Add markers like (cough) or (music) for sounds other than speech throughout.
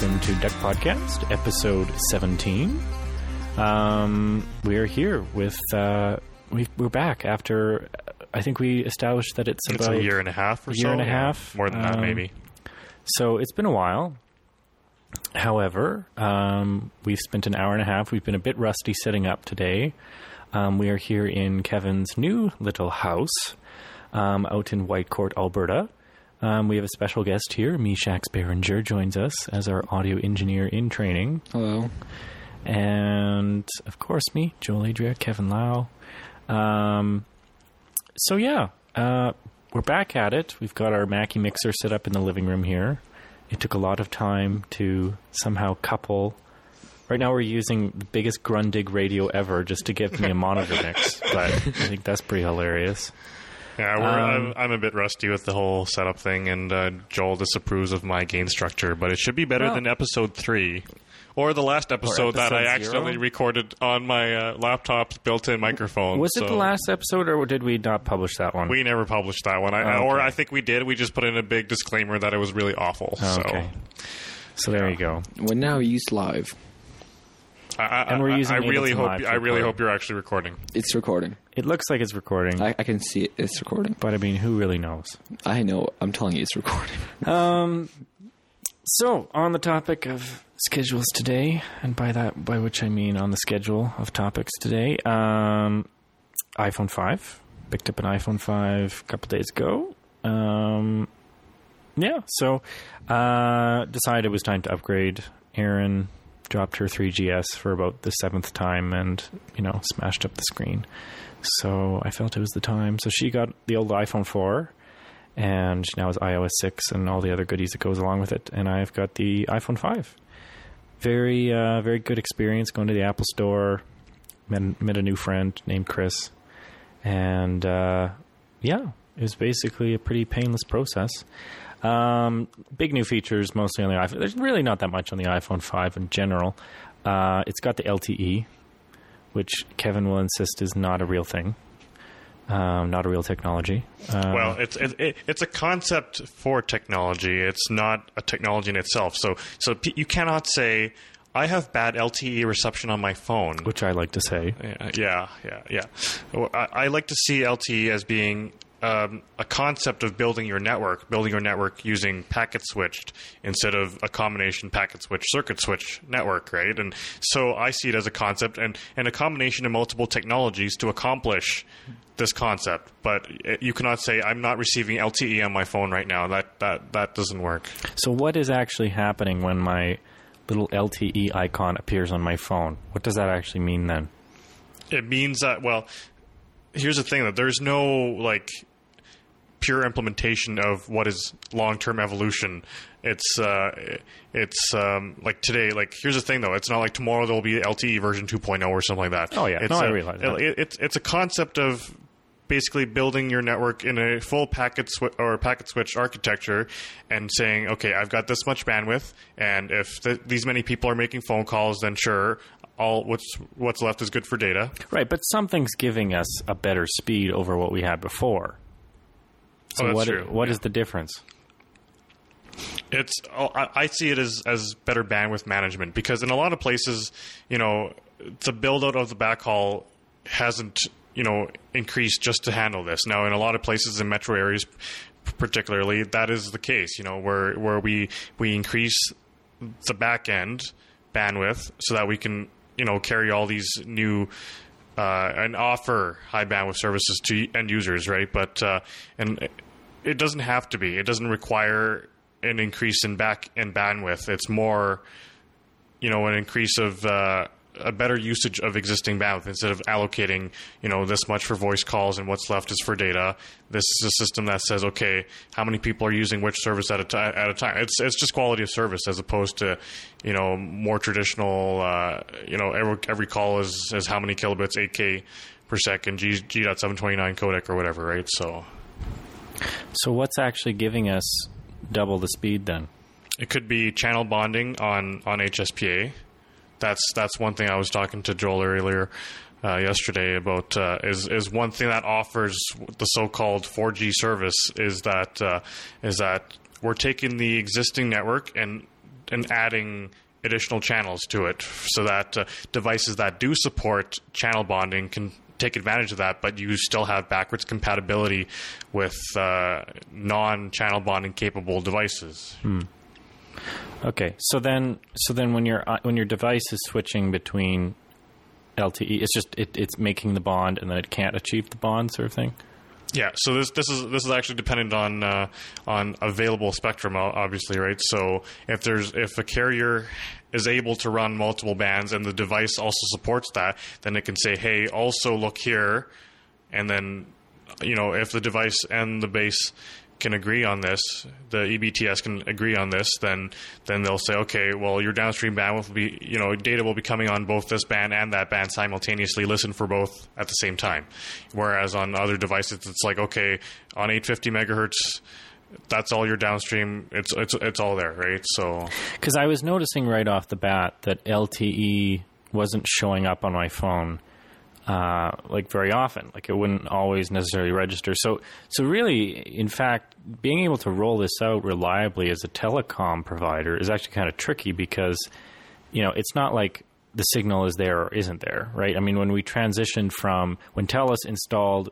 welcome to Duck Podcast, episode 17. Um, we're here with, uh, we, we're back after, I think we established that it's, It's about a year and a half or a year so. and a half, More than that, um, maybe. So it's been a while. However, um, we've spent an hour and a half. We've been a bit rusty setting up today. Um, we are here in Kevin's new little house um, out in Whitecourt, Alberta. Um, we have a special guest here. Misha Behringer joins us as our audio engineer in training. Hello. And of course, me, Joel Adria, Kevin Lau. Um, so, yeah, uh, we're back at it. We've got our Mackie mixer set up in the living room here. It took a lot of time to somehow couple. Right now, we're using the biggest Grundig radio ever just to give me a monitor mix, but I think that's pretty hilarious. Yeah, we're, um, I'm, I'm a bit rusty with the whole setup thing, and uh, Joel disapproves of my gain structure, but it should be better Well- than episode three. Or the last episode, that I episode accidentally zero? recorded on my uh, laptop's built-in microphone. Was it the last episode, or did we not publish that one? We never published that one, I, Oh, or. I think we did. We just put in a big disclaimer that it was really awful. Oh, okay. So there you go. We're now used live. So I, I, And we're using I really hope Live I really hope you're actually recording. It's recording. It looks like it's recording, I, I can see it. It's recording. but I mean, who really knows? I know. I'm telling you, it's recording. (laughs) Um, so on the topic of schedules today, and by that, by which I mean on the schedule of topics today, um, iPhone five picked up an iPhone five a couple days ago. Um, yeah, so uh, decided it was time to upgrade. Erin dropped her 3GS for about the seventh time, and you know smashed up the screen. So I felt it was the time. So she got the old iPhone four and now has iOS 6 and all the other goodies that goes along with it. And I've got the iPhone 5. Very, uh, very good experience going to the Apple Store. Met, met a new friend named Chris, and uh, yeah, it was basically a pretty painless process. Um, big new features, mostly on the iPhone. There's really not that much on the iPhone 5 in general. Uh, it's got the LTE, which Kevin will insist is not a real thing, um, not a real technology. Uh, Well, it's it, it, it's a concept for technology. It's not a technology in itself. So so p- you cannot say I have bad LTE reception on my phone. which I like to say. Yeah, yeah, yeah. yeah. I, I like to see LTE as being um, a concept of building your network, building your network using packet switched instead of a combination packet switch circuit switch network, right? And so I see it as a concept and, and a combination of multiple technologies to accomplish this concept. But it, you cannot say I'm not receiving LTE on my phone right now. That that that doesn't work. So, what is actually happening when my little LTE icon appears on my phone? What does that actually mean then? it means that well here's the thing that there's no like pure implementation of what is long-term evolution it's uh it's um like today like here's the thing though it's not like tomorrow there'll be lte version 2.0 or something like that Oh, yeah. it's No, I a- realize that. it- it's it's a concept of basically building your network in a full packet swi- or packet switch architecture and saying okay i've got this much bandwidth and if th- these many people are making phone calls then sure all what's what's left is good for data Right, but something's giving us a better speed over what we had before. So, Oh, that's what true. what is Yeah. the difference? It's oh, I, I see it as as better bandwidth management because in a lot of places, you know, the build out of the backhaul hasn't you know increased just to handle this. Now, in a lot of places in metro areas, particularly, that is the case. You know, where where we we increase the back end bandwidth so that we can you know carry all these new uh, and offer high bandwidth services to end users, right? But uh, and it doesn't have to be. It doesn't require an increase in back end bandwidth. It's more, you know, an increase of uh, a better usage of existing bandwidth instead of allocating, you know, this much for voice calls and what's left is for data. This is a system that says, okay, how many people are using which service at a time? At a time, it's it's just quality of service as opposed to, you know, more traditional. Uh, you know, every every call is is how many kilobits, 8k per second, G G.729 codec or whatever, right? So So, what's actually giving us double the speed then? It could be channel bonding on on HSPA. That's that's one thing I was talking to Joel earlier uh, yesterday about. Uh, is is one thing that offers the so-called 4G service is that uh, is that we're taking the existing network and and adding additional channels to it so that uh, devices that do support channel bonding can take advantage of that, but you still have backwards compatibility with uh, non-channel bonding capable devices. Okay, so then so then when your when your device is switching between LTE, it's just it, it's making the bond and then it can't achieve the bond sort of thing. Yeah, so this this is this is actually dependent on uh, on available spectrum, obviously, right? So if there's if a carrier is able to run multiple bands and the device also supports that, then it can say, "Hey, also look here," and then you know if the device and the base can agree on this, the EBTS can agree on this, then then they'll say, okay, well, your downstream bandwidth will be, you know, data will be coming on both this band and that band simultaneously. Listen for both at the same time. Whereas on other devices, it's like, okay, on 850 megahertz, that's all your downstream. It's it's it's all there, right? So Because I was noticing right off the bat that LTE wasn't showing up on my phone uh, like very often. Like it wouldn't always necessarily register. So so really, in fact, being able to roll this out reliably as a telecom provider is actually kind of tricky because you know it's not like the signal is there or isn't there, right? I mean, when we transitioned from when Telus installed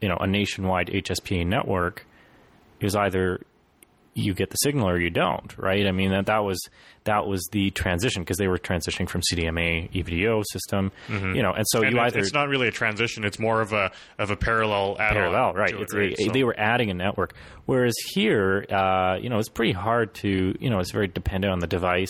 you know a nationwide HSPA network, it was either you get the signal or you don't, right? I mean that that was that was the transition because they were transitioning from CDMA EVDO system, you know, and so and you it- either it's not really a transition; it's more of a of a parallel parallel, right? it, It's, right? They, So- they were adding a network, whereas here, uh, you know, it's pretty hard to, you know, it's very dependent on the device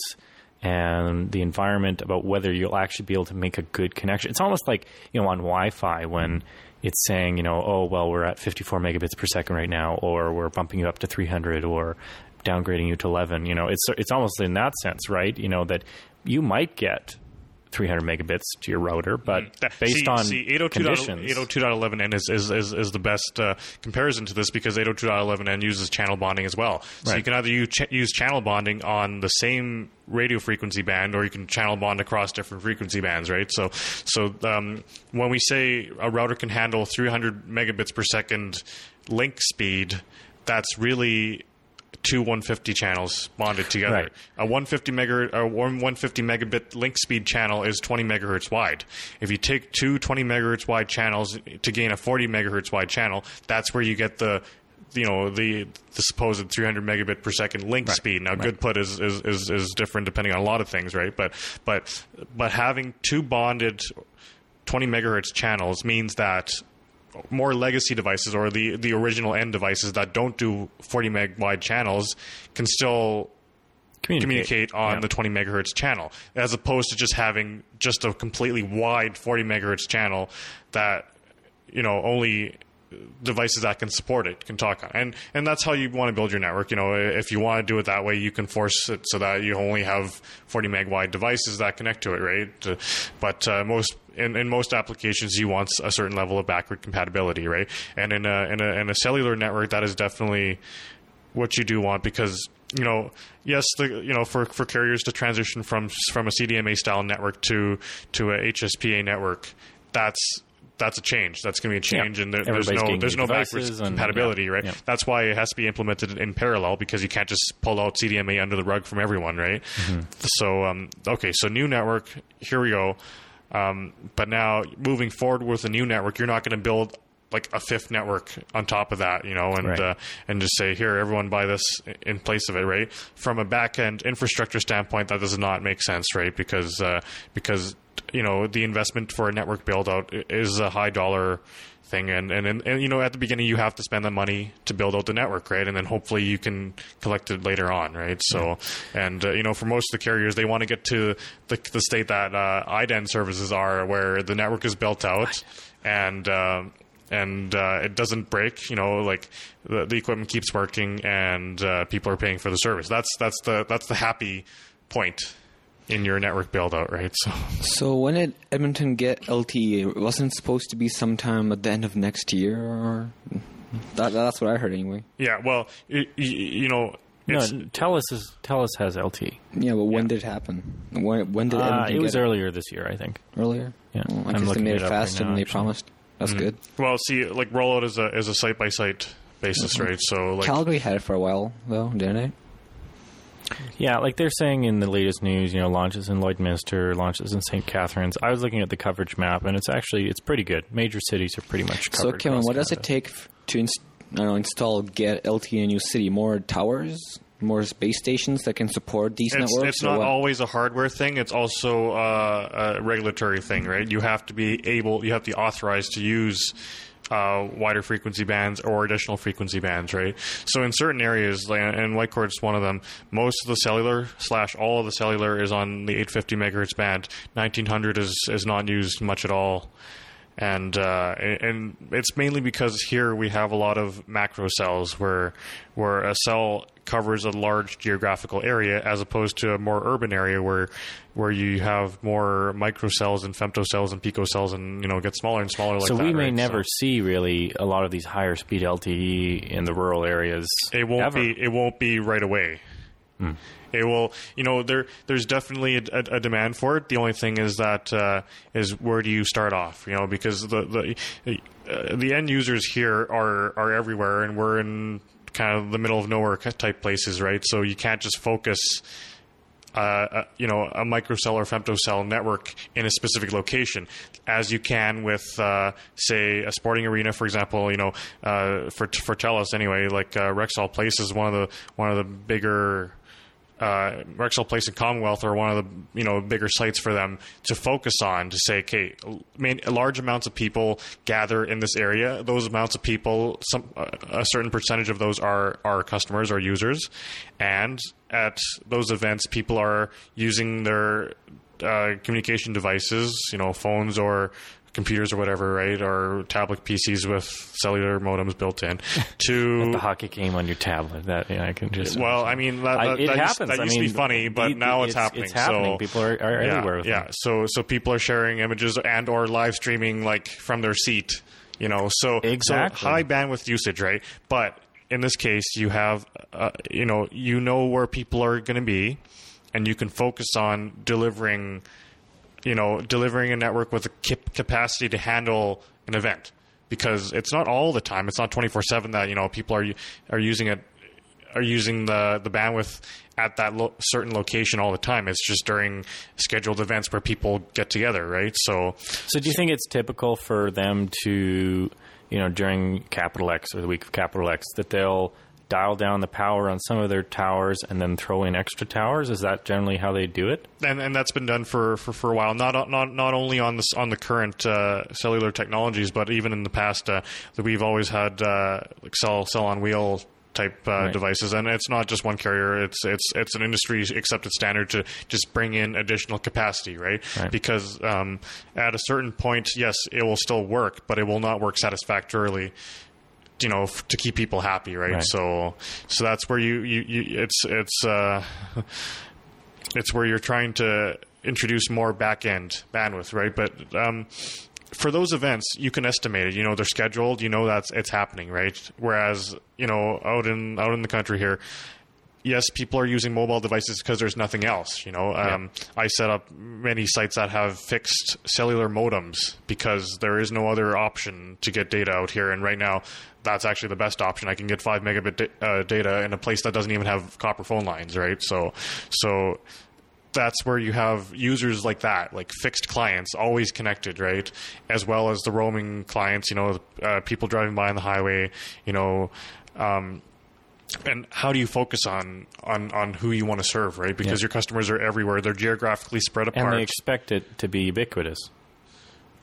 and the environment about whether you'll actually be able to make a good connection. It's almost like you know on Wi-Fi when it's saying, you know, oh well, we're at 54 megabits per second right now, or we're bumping you up to 300, or downgrading you to 11. You know, it's it's almost in that sense, right? You know that you might get 300 megabits to your router, but That- based see, on see, 802.11 conditions, 802.11n is, is, is, is the best uh, comparison to this because 802.11n uses channel bonding as well. So Right. you can either use, ch- use channel bonding on the same radio frequency band, or you can channel bond across different frequency bands, right? So, so um, when we say a router can handle 300 megabits per second link speed, that's really two 150 channels bonded together. Right. A 150 megahertz or 150 megabit link speed channel is 20 megahertz wide. If you take two 20 megahertz wide channels to gain a 40 megahertz wide channel, that's where you get the you know the the supposed 300 megabit per second link speed. Now, goodput is, is is is different depending on a lot of things, right? But but but having two bonded 20 megahertz channels means that more legacy devices or the, the original end devices that don't do 40 meg wide channels can still communicate on Yeah. the 20 megahertz channel as opposed to just having just a completely wide 40 megahertz channel that you know only devices that can support it can talk on. And and that's how you want to build your network you know if you want to do it that way you can force it so that you only have 40 meg wide devices that connect to it right? Uh, but uh, most in, in most applications you want a certain level of backward compatibility right? And in a in a, in a cellular network that is definitely what you do want because you know yes the you know for, for carriers to transition from from a CDMA style network to to a HSPA network that's that's a change that's going to be a change Yeah. and there, there's no there's no backwards and- compatibility yeah, right yeah. that's why it has to be implemented in parallel because you can't just pull out CDMA under the rug from everyone right Mm-hmm. so um, okay so new network here we go um, but now moving forward with a new network you're not going to build like a fifth network on top of that, you know, and Right. uh, and just say here, everyone buy this in place of it, right? From a back end infrastructure standpoint, that does not make sense, right? Because uh, because you know the investment for a network build out is a high dollar thing, and, and and and you know at the beginning you have to spend the money to build out the network, right? And then hopefully you can collect it later on, right? So and uh, you know for most of the carriers, they want to get to the the state that uh, IDEN services are, where the network is built out and. Um, and uh, it doesn't break. You know, like the, the equipment keeps working, and uh, people are paying for the service. That's that's the that's the happy point in your network build out, right? So So when did Edmonton get LTE? It wasn't supposed to be sometime at the end of next year, or that, that's what I heard anyway. yeah, well, you, you know, No, it's, Telus is Telus has LT. Yeah, but when did it happen? When, when did Uh, it was get earlier this year, I think. earlier? Yeah, Well, I I'm guess they looking made it it up right faster than they actually. promised. That's good. well, see, like rollout is a is a site by site basis, right? So like Calgary had it for a while, though, didn't it? Yeah, like they're saying in the latest news, you know, launches in Lloydminster, launches in St. Catharines. I was looking at the coverage map, and it's actually it's pretty good. Major cities are pretty much covered. So. Kevin, across what does it take to inst- know, install Get LTE in a new city? More towers, more base stations that can support these It's, networks. it's not what? always a hardware thing. It's also uh, a regulatory thing, right? You have to be able, you have to be authorized to use uh, wider frequency bands or additional frequency bands, right? So in certain areas, and Whitecourt is one of them, most of the cellular slash all of the cellular is on the 850 megahertz band. 1900 is is not used much at all. And uh, and it's mainly because here we have a lot of macro cells where where a cell covers a large geographical area as opposed to a more urban area where where you have more microcells and femtocells and picocells and you know get smaller and smaller like so that. we may right? never So see really a lot of these higher speed LTE in the rural areas. it won't ever. be it won't be right away. It will, you know, there. There's definitely a, a, a demand for it. The only thing is that uh, is where do you start off? You know, because the the uh, the end users here are are everywhere, and we're in kind of the middle of nowhere type places, right? So you can't just focus. Uh, uh, you know, a microcell or femtocell network in a specific location, as you can with, uh, say, a sporting arena, for example. You know, uh, for for Telus anyway, like uh, Rexall Place is one of the one of the bigger uh, Rexall Place and Commonwealth are one of the you know bigger sites for them to focus on to say, okay, mean, large amounts of people gather in this area. Those amounts of people, some a certain percentage of those are are customers or users, and at those events, people are using their uh, communication devices, you know, phones or computers or whatever, right, or tablet PCs with cellular modems built in (laughs) to the hockey game on your tablet. That yeah, I can just well, I mean, that, I- it that happens. Used, that I used to be funny, but the- now it's, it's- happening. it's happening. So, People are- are yeah, everywhere with Yeah, them. so so people are sharing images and or live streaming like from their seat. You know, so Exactly. so high bandwidth usage, right? But in this case, you have, uh, you know, you know where people are going to be, and you can focus on delivering you know, delivering a network with a cap- capacity to handle an event because it's not all the time. It's not twenty four seven that you know people are are using it are using the the bandwidth at that lo- certain location all the time. It's just during scheduled events where people get together, right? So So do you think it's typical for them to, you know, during Capital Ex or the week of Capital Ex, that they'll dial down the power on some of their towers and then throw in extra towers? Is that generally how they do it? and and that's been done for, for, for a while. Not not not only on this on the current uh, cellular technologies, but even in the past, uh, that we've always had uh, like cell cell on wheel type uh, Right. devices, and it's not just one carrier. It's it's it's an industry accepted standard to just bring in additional capacity, right? Right. Because um, at a certain point, yes, it will still work, but it will not work satisfactorily. You know, f- to keep people happy, right? Right. So, so that's where you, you, you it's it's uh, (laughs) it's where you're trying to introduce more back end bandwidth, right? But um, for those events, you can estimate it. You know they're scheduled. You know that's it's happening, right? Whereas you know out in out in the country here, yes, people are using mobile devices because there's nothing else. You know, um, I set up many sites that have fixed cellular modems because there is no other option to get data out here. And right now, that's actually the best option. I can get five megabit da- uh, data in a place that doesn't even have copper phone lines, right? So, so that's where you have users like that, like fixed clients, always connected, right? As well as the roaming clients, you know, uh, people driving by on the highway, you know. Um, and how do you focus on on on who you want to serve, right? Because Yeah. your customers are everywhere; they're geographically spread apart, And they expect it to be ubiquitous.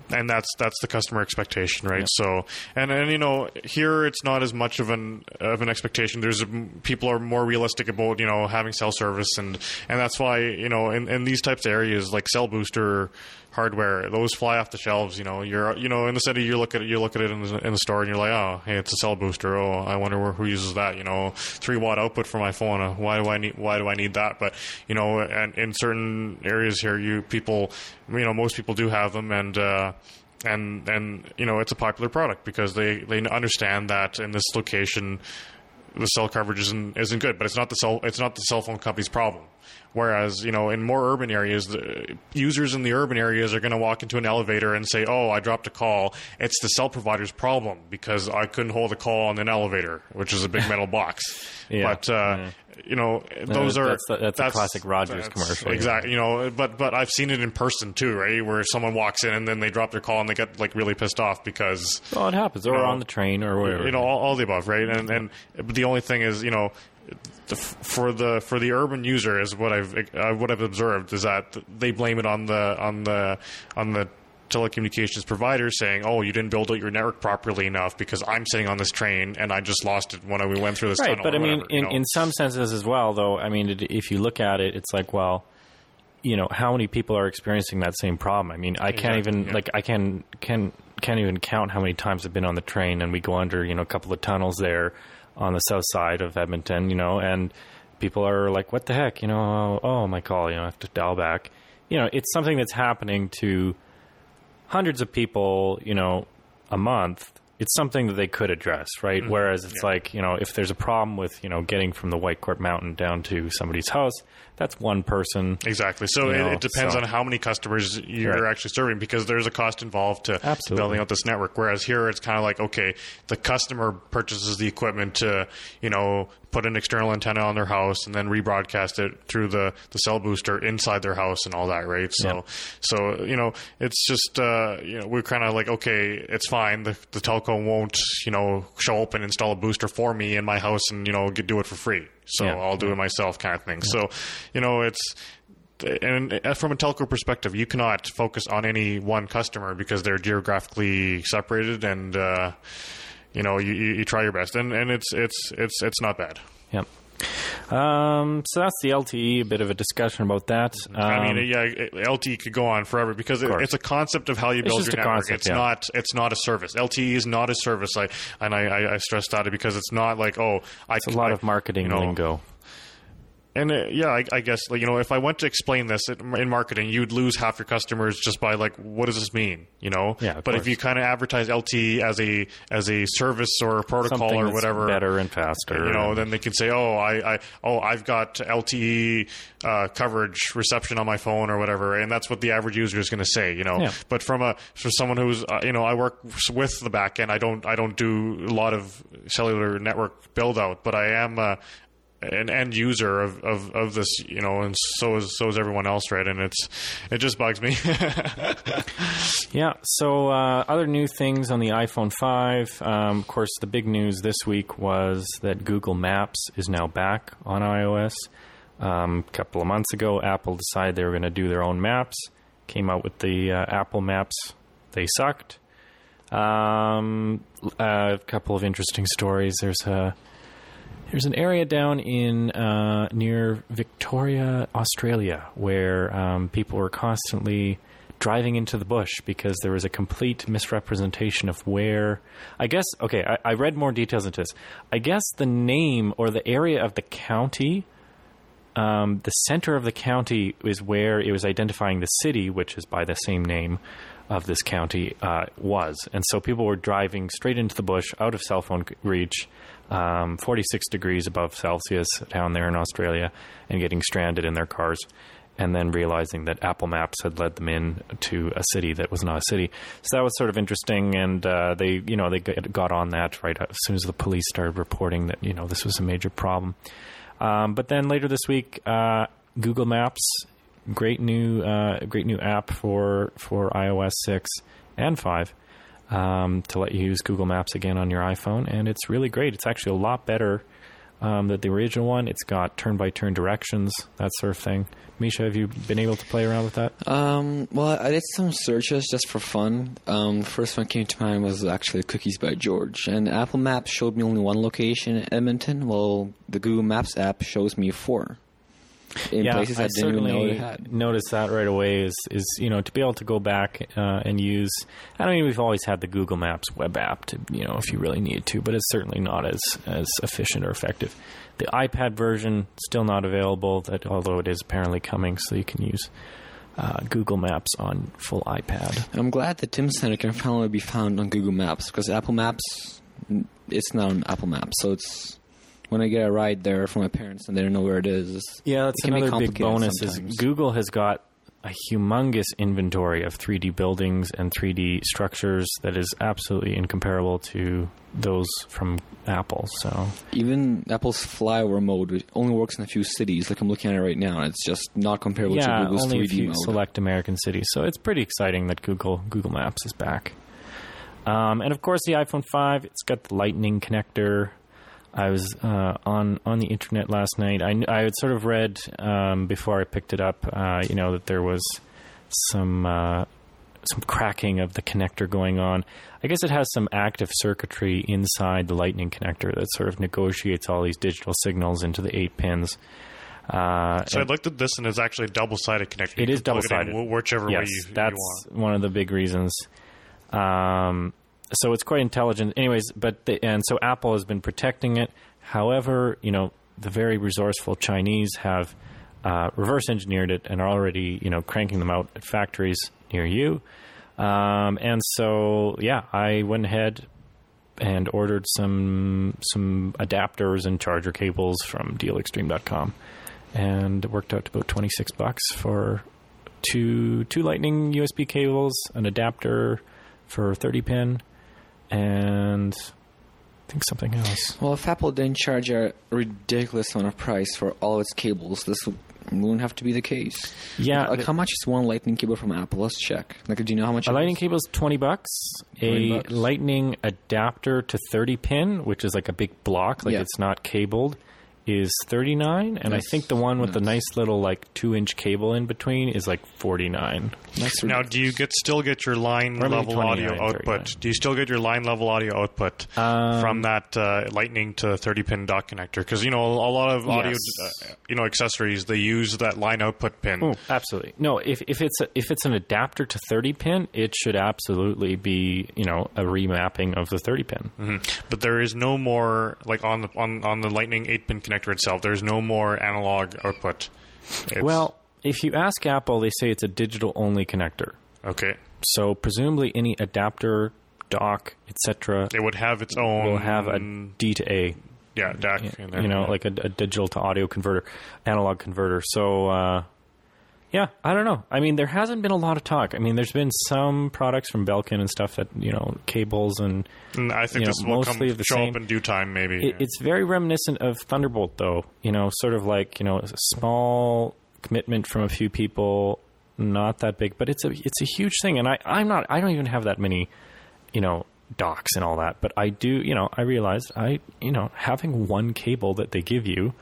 And that's that's the customer expectation, right? So, and and you know, here it's not as much of an of an expectation. There's people are more realistic about you know having cell service, and and that's why you know in, in these types of areas like cell booster hardware, those fly off the shelves. You know, you're you know in the city you look at it, you look at it in the, in the store, and you're like, oh, hey, it's a cell booster. Oh, I wonder where, who uses that. You know, three watt output for my phone. Uh, why do I need why do I need that? But you know, and in certain areas here, you people, you know, most people do have them, and. Uh, and and you know it's a popular product because they they understand that in this location the cell coverage isn't isn't good, but it's not the cell it's not the cell phone company's problem. Whereas you know in more urban areas, the users in the urban areas are going to walk into an elevator and say, "Oh, I dropped a call." It's the cell provider's problem because I couldn't hold a call on an elevator, which is a big metal box. (laughs) Yeah. But uh, you know, those are that's- that's a classic Rogers commercial, yeah. Exactly. You know, but but I've seen it in person too, right? Where someone walks in and then they drop their call and they get like really pissed off because Well, it happens, or know, on the train, or whatever. you know all, all the above, right? And and but the only thing is, you know, the, for the for the urban user is what I've uh, what I've observed is that they blame it on the on the on the telecommunications provider saying, "Oh, you didn't build out your network properly enough because I'm sitting on this train and I just lost it when we went through this right. tunnel." But I mean, in in some senses as well, though. I mean, it, if you look at it, it's like, well, you know, how many people are experiencing that same problem? I mean, I can't Exactly, even yeah. like I can can can't even count how many times I've been on the train and we go under, you know, a couple of tunnels there on the south side of Edmonton, you know, and people are like, "What the heck?" You know, oh, oh my call, you know, I have to dial back. You know, it's something that's happening to hundreds of people, you know, a month, it's something that they could address, right? Whereas it's Yeah. like, you know, if there's a problem with, you know, getting from the White Whitecourt Mountain down to somebody's house, that's one person. Exactly. So it, know, it depends so- on how many customers you're Right. actually serving because there's a cost involved to, to Absolutely. building out this network. Whereas here it's kind of like, okay, the customer purchases the equipment to, you know, put an external antenna on their house and then rebroadcast it through the, the cell booster inside their house and all that, right? So, Yeah. so, you know, it's just, uh, you know, we're kind of like, okay, it's fine. The, the telco won't, you know, show up and install a booster for me in my house and, you know, get, do it for free. So Yeah. I'll do it myself kind of thing. So, you know, it's, and uh, from a telco perspective, you cannot focus on any one customer because they're geographically separated, and uh, you know you, you, you try your best, and, and it's it's it's it's not bad. Yep. Um, so that's the LTE, a bit of a discussion about that. Um, I mean, yeah, LTE could go on forever because it, it's a concept of how you build your network. concept, it's yeah. not it's not a service. LTE is not a service. I and I, I, I stress that because it's not like oh, I it's a lot I- of marketing you know, lingo. And uh, yeah, I, I guess like, you know if I went to explain this in in marketing, you'd lose half your customers just by like, what does this mean? You know. Yeah, but if you kind of advertise LTE as a as a service or a protocol Something or whatever, better and faster. you know, then they can say, oh, I, I oh I've got LTE uh, coverage reception on my phone or whatever, and that's what the average user is going to say. You know. Yeah. But from a for someone who's uh, you know I work with the back end, I don't I don't do a lot of cellular network build out, but I am. Uh, an end user of, of, of this, you know, and so is so is everyone else, right? And it's it just bugs me. (laughs) Yeah. So uh, other new things on the iPhone 5. Um, of course, the big news this week was that Google Maps is now back on iOS. Um, a couple of months ago, Apple decided they were going to do their own maps. Came out with the uh, Apple Maps. They sucked. Um, a couple of interesting stories. There's a there's an area down in uh, near Victoria, Australia, where um, people were constantly driving into the bush because there was a complete misrepresentation of where. I guess okay, I, I read more details into this. I guess the name or the area of the county, um, the center of the county is where it was identifying the city, which is by the same name of this county uh, was, and so people were driving straight into the bush, out of cell phone reach, um, 46 degrees above Celsius down there in Australia, and getting stranded in their cars, and then realizing that Apple Maps had led them in to a city that was not a city. So that was sort of interesting, and uh, they, you know, they got on that right as soon as the police started reporting that you know this was a major problem. Um, but then later this week, uh, Google Maps, great new, uh, great new app for for iOS six and five um, to let you use Google Maps again on your iPhone, and it's really great. It's actually a lot better um, than the original one. It's got turn by turn directions, that sort of thing. Misha, have you been able to play around with that? Um, well, I did some searches just for fun. Um, the first one came to mind was actually Cookies by George, and Apple Maps showed me only one location in Edmonton. Well, the Google Maps app shows me four in places I, didn't even know it had. noticed that right away. Is is you know to be able to go back uh, and use. I mean, we've always had the Google Maps web app to you know if you really need to, but it's certainly not as as efficient or effective. The iPad version still not available. That although it is apparently coming, so you can use. Uh, Google Maps on full iPad. I'm glad that Tim Center can finally be found on Google Maps because Apple Maps, it's not on Apple Maps, so it's when I get a ride there from my parents and they don't know where it is. it's- Yeah, that's it can be another big bonus. Is. Google has got a humongous inventory of 3D buildings and 3D structures that is absolutely incomparable to those from Apple. So Even Apple's flyover mode which only works in a few cities. Like I'm looking at it right now, and it's just not comparable yeah, to Google's only a 3D few mode. select American cities. So it's pretty exciting that Google Google Maps is back. Um, and of course, the iPhone 5. It's got the Lightning connector. I was uh, on on the internet last night. I, I had sort of read um, before I picked it up, uh, you know, that there was some uh, some cracking of the connector going on. I guess it has some active circuitry inside the Lightning connector that sort of negotiates all these digital signals into the eight pins. Uh, So I looked at this, and it's actually a double-sided connector. It You is it in double-sided. wh- whichever yes, way you, you that's one of the big reasons. Um, so it's quite intelligent, anyways. But the, and so Apple has been protecting it. However, you know the very resourceful Chinese have uh, reverse engineered it and are already you know cranking them out at factories near you. Um, and so yeah, I went ahead and ordered some some adapters and charger cables from dealextreme.com and it worked out to about 26 bucks for two two lightning USB cables, an adapter for 30 pin and I think something else. Well, if Apple didn't charge a ridiculous amount of price for all its cables, this would- wouldn't have to be the case. Yeah, Like, how much is one lightning cable from Apple? Let's check. Like, do you know how much? a lightning cable is 20 bucks. 20 a bucks. lightning adapter to 30 pin, which is like a big block, like Yeah. it's not cabled, is 39 and I think the one with the nice little like 2-inch cable in between is like 49. That's Now, do you get still get your line Or maybe level 29, audio 39. output? Do you still get your line level audio output Um, from that uh, Lightning to 30 pin dock connector? Because you know a lot of audio, Yes. uh, you know, accessories they use that line output pin. Oh, absolutely. No, if if it's a, if it's an adapter to 30 pin, it should absolutely be, you know, a remapping of the 30 pin. Mhm. But there is no more like on the on, on the Lightning 8 pin connector itself. There's no more analog output. It's- Well, if you ask Apple, they say it's a digital only connector. okay, So presumably any adapter, dock, etc. it would have its own. will have a D to A, yeah DAC. you know, like a, a digital to audio converter, analog converter. So, uh, yeah, I don't know. I mean, there hasn't been a lot of talk. I mean, there's been some products from Belkin and stuff that you know, cables and And I think you know, this will mostly of the show same. up in due time, maybe. It, it's very reminiscent of Thunderbolt, though. You know, sort of like you know, a small commitment from a few people, not that big, but it's a it's a huge thing. And I I'm not I don't even have that many, you know, docks and all that. But I do, you know, I realized I you know having one cable that they give you.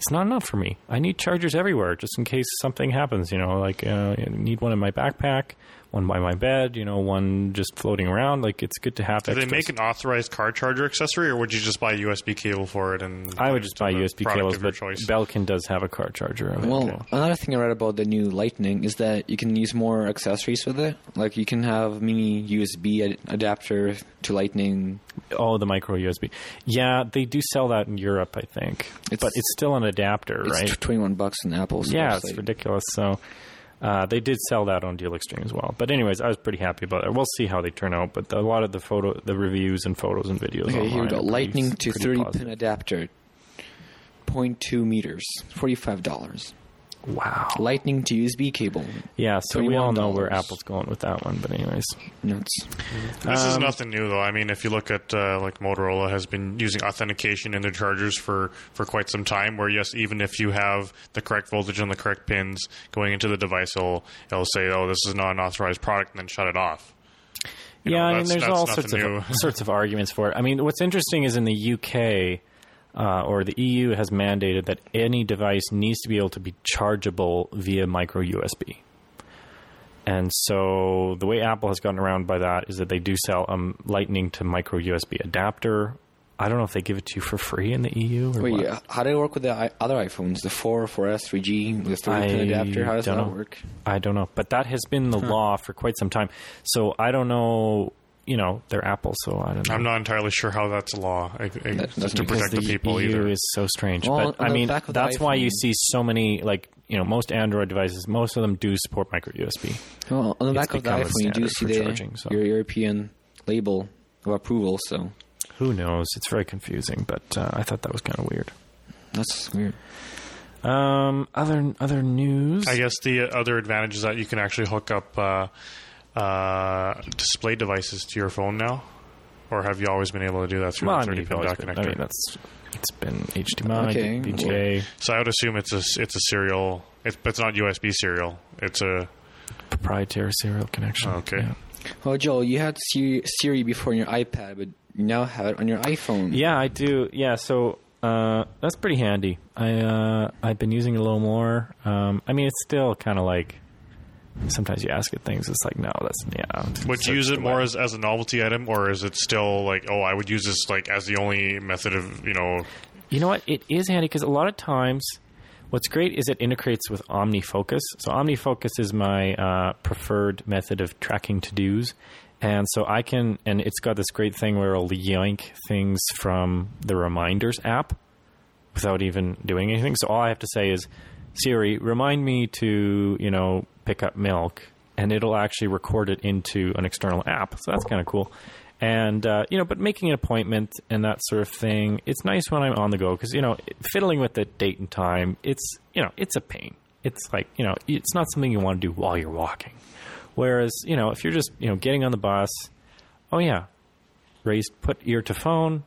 It's not enough for me. I need chargers everywhere, just in case something happens. You know, like uh, I need one in my backpack, one by my bed. You know, one just floating around. Like it's good to have. Did they make an authorized car charger accessory, or would you just buy a USB cable for it? And I would just buy to USB product cables, of but choice? Belkin does have a car charger. available. Well, another thing I read about the new Lightning is that you can use more accessories with it. Like you can have mini USB ad- adapter to Lightning. oh, the micro USB. Yeah, they do sell that in Europe, I think, It's- but it's still an adapter, It's right? twenty-one bucks in Apple's. yeah, website. it's ridiculous. So. Uh, they did sell that on Deal Extreme as well, but anyways, I was pretty happy about it. We'll see how they turn out, but a lot of the photo, the reviews and photos and videos. Okay, here we go. are pretty- Lightning to pretty 30 positive. pin adapter. 0.2 meters, $45. Wow. Lightning to USB cable. Yeah, so we all know where Apple's going with that one, but anyways. Nuts. This is Um, nothing new, though. I mean, if you look at uh, like Motorola has been using authentication in their chargers for, for quite some time. Where yes, even if you have the correct voltage and the correct pins going into the device, it'll it'll say, "Oh, this is not an authorized product," and then shut it off. You yeah, know, I mean, there's all sorts new. of sorts of arguments for it. I mean, what's interesting is in the UK uh, or the EU has mandated that any device needs to be able to be chargeable via micro USB. And so the way Apple has gotten around by that is that they do sell a um, Lightning to micro USB adapter. I don't know if they give it to you for free in the EU or Wait, what. yeah, how do it work with the I- other iPhones? The 4, 4S, 3G, the 30 pin adapter? How does that know. work? I don't know, but that has been the law for quite some time. So I don't know. You know, they're Apple, so I don't know. I'm not entirely sure how that's a law I, I, That to protect the Because people EU either. is so strange. Well, but I the mean, back that's why you see so many like you know most Android devices. Most of them do support micro USB. Well, on the back of the iPhone, you do see the, charging, so. your European label of approval, so Who knows? It's very confusing, but uh, I thought that was kind of weird. that's weird. Um, other other news. I guess the other advantage is that you can actually hook up uh, uh, display devices to your phone now, or have you always been able to do that through well, I the mean, 30 you've pin always dock been- connector? I mean, that's it's been HDMI, Okay, VGA, so I would assume it's a it's a serial. It's, it's not USB serial. It's a proprietary serial connection. Okay. Yeah. Well, Joel, you had Siri, Siri before on your iPad, but you now have it on your iPhone. Yeah, I do. Yeah, so uh, that's pretty handy. I uh, I've been using it a little more. Um, I mean, it's still kind of like sometimes you ask it things. It's like no, that's yeah. Would you use it more as, as a novelty item, or is it still like, oh, I would use this like as the only method of you know? You know what? It is handy because a lot of times, what's great is it integrates with OmniFocus. So OmniFocus is my uh, preferred method of tracking to dos, and so I can, and it's got this great thing where it'll yank things from the Reminders app without even doing anything. So all I have to say is, Siri, remind me to, you know, pick up milk, and it'll actually record it into an external app. So that's kind of cool. And uh, you know, but making an appointment and that sort of thing, it's nice when I'm on the go because you know, fiddling with the date and time, it's you know, it's a pain. It's like you know, it's not something you want to do while you're walking. Whereas you know, if you're just you know getting on the bus, oh yeah, raised put ear to phone,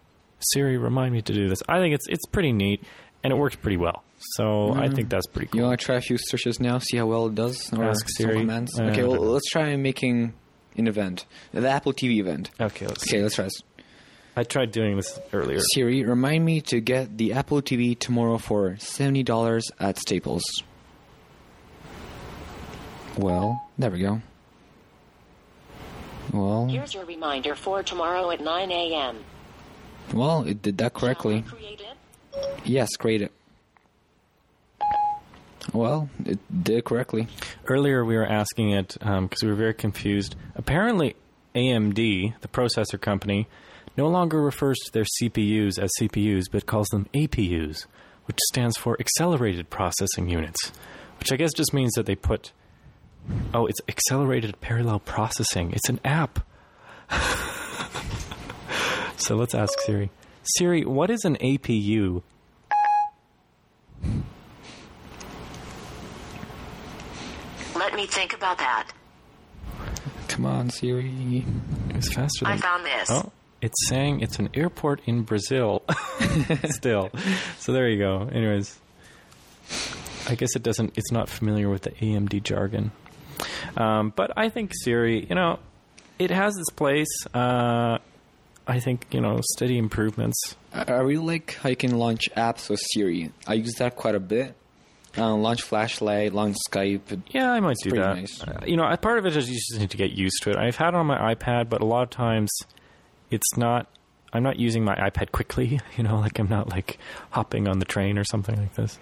Siri, remind me to do this. I think it's it's pretty neat and it works pretty well. So I think that's pretty cool. You want to try a few searches now, see how well it does? Or Ask Siri. Uh, okay, well, let's try making an event. The Apple TV event. Okay, let's Okay, let's try this. I tried doing this earlier. Siri, remind me to get the Apple TV tomorrow for $70 at Staples. Well, there we go. Well, Here's your reminder for tomorrow at 9 a.m. well, it did that correctly. Shall I create it? Yes, create it. Well, it did correctly. Earlier, we were asking it um, because we were very confused. Apparently, AMD, the processor company, no longer refers to their CPUs as CPUs, but calls them APUs, which stands for Accelerated Processing Units, which I guess just means that they put. Oh, it's Accelerated Parallel Processing. It's an app. (laughs) so let's ask Siri. Siri, what is an APU? Let me think about that. Come on, Siri. It was faster than I found this. Oh, it's saying it's an airport in Brazil. (laughs) Still. So there you go. Anyways, I guess it doesn't, it's not familiar with the AMD jargon. Um, but I think Siri, you know, it has its place. Uh, I think, you know, steady improvements. I I really like how you can launch apps with Siri. I use that quite a bit. Uh, launch Flashlight, launch Skype. Yeah, I might do pretty that. nice. Uh, you know, part of it is you just need to get used to it. I've had it on my iPad, but a lot of times it's not. I'm not using my iPad quickly. (laughs) You know, like I'm not like hopping on the train or something like this.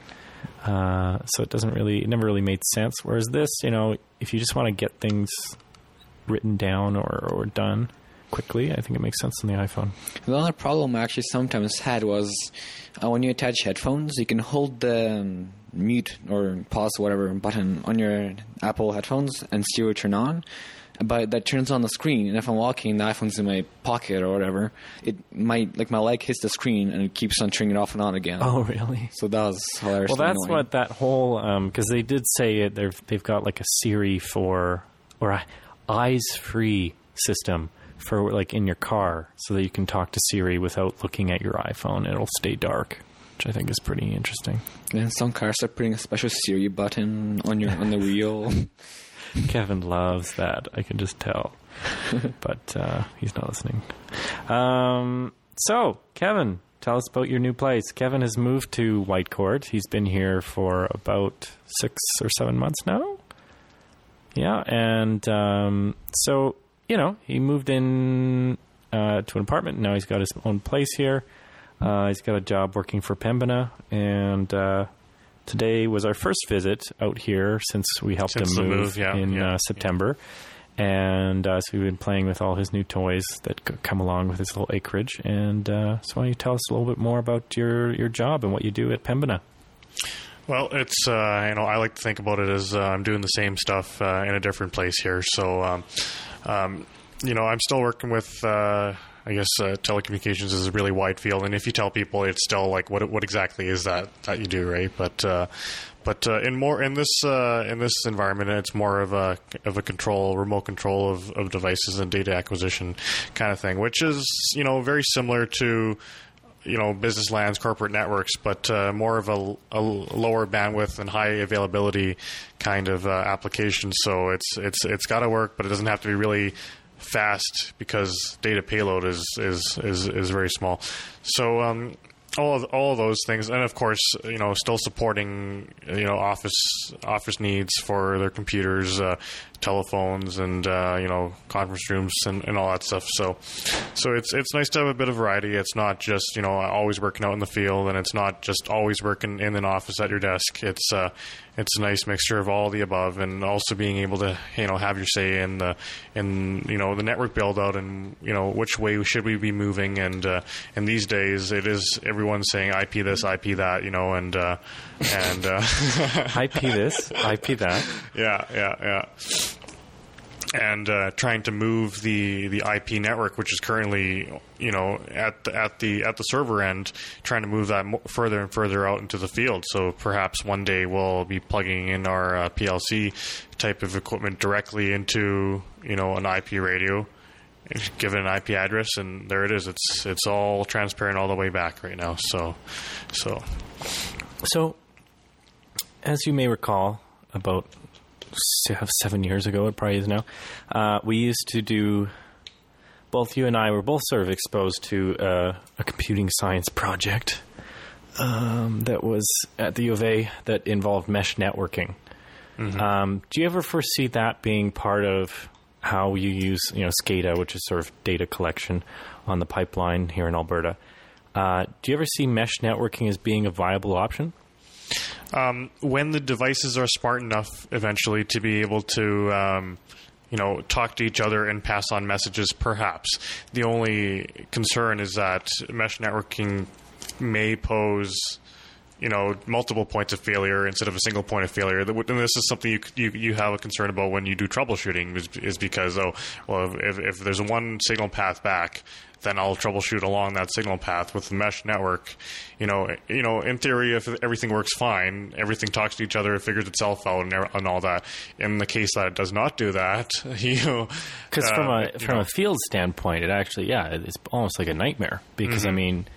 Uh, so it doesn't really. It never really made sense. Whereas this, you know, if you just want to get things written down or, or done quickly, I think it makes sense on the iPhone. The other problem I actually sometimes had was uh, when you attach headphones, you can hold the um, mute or pause whatever button on your Apple headphones and will turn on. But that turns on the screen, and if I'm walking, the iPhone's in my pocket or whatever. It might like my leg hits the screen and it keeps on turning it off and on again. Oh, really? so that was hilarious. Well, that's what that whole because they did say it. They've they've got like a Siri for or a eyes free system for like in your car, so that you can talk to Siri without looking at your iPhone. It'll stay dark, which I think is pretty interesting. And some cars are putting a special Siri button on your on the wheel. (laughs) Kevin loves that. I can just tell, (laughs) but uh, he's not listening. Um, so, Kevin, tell us about your new place. Kevin has moved to Whitecourt. He's been here for about six or seven months now. Yeah, and um, so you know he moved in uh, to an apartment. Now he's got his own place here. Uh, he's got a job working for Pembina, and uh, today was our first visit out here since we helped Since him move, move, yeah, in yeah, uh, September. And uh, so we've been playing with all his new toys that come along with his little acreage. And uh, so why don't you tell us a little bit more about your, your job and what you do at Pembina? Well, it's uh, you know I like to think about it as uh, I'm doing the same stuff uh, in a different place here. So, um, um, you know, I'm still working with uh, I guess uh, telecommunications is a really wide field, and if you tell people, it's still like what what exactly is that that you do, right? But uh, but uh, in more in this uh, in this environment, it's more of a of a control, remote control of, of devices and data acquisition kind of thing, which is you know very similar to you know business LANs, corporate networks, but uh, more of a, a lower bandwidth and high availability kind of uh, application. So it's it's it's got to work, but it doesn't have to be really fast because data payload is is is, is very small. So um, all of all of those things, and of course, you know, still supporting you know office office needs for their computers, uh, telephones, and uh, you know conference rooms and, and all that stuff. So, so it's it's nice to have a bit of variety. It's not just you know always working out in the field, and it's not just always working in an office at your desk. It's uh, it's a nice mixture of all the above, and also being able to you know have your say in the in you know the network build out and you know which way should we be moving. And uh, and these days, it is everyone's saying IP this, IP that, you know, and uh, and uh, (laughs) IP this, IP that. (laughs) yeah, yeah, yeah. And uh, trying to move the, the IP network, which is currently, you know, at the, at the at the server end, trying to move that further and further out into the field. So perhaps one day we'll be plugging in our uh, PLC type of equipment directly into, you know, an IP radio, give it an IP address, and there it is. It's it's all transparent all the way back right now. So, so So, as you may recall, about seven years ago, it probably is now, uh, we used to do. Both you and I were both sort of exposed to uh, a computing science project um, that was at the U of A that involved mesh networking. Um, do you ever foresee that being part of how you use, you know, SCADA, which is sort of data collection on the pipeline here in Alberta? Uh, do you ever see mesh networking as being a viable option? Um, when the devices are smart enough eventually to be able to um, you know talk to each other and pass on messages perhaps. The only concern is that mesh networking may pose you know multiple points of failure instead of a single point of failure and this is something you you, you have a concern about when you do troubleshooting is, is because oh well if, if there's one signal path back then I'll troubleshoot along that signal path with the mesh network. You know, you know, in theory, if everything works fine, everything talks to each other, it figures itself out, and, and all that. In the case that it does not do that, (laughs) you know, Because uh, from a from know, a field standpoint, it actually yeah, it's almost like a nightmare. Because Mm-hmm. I mean,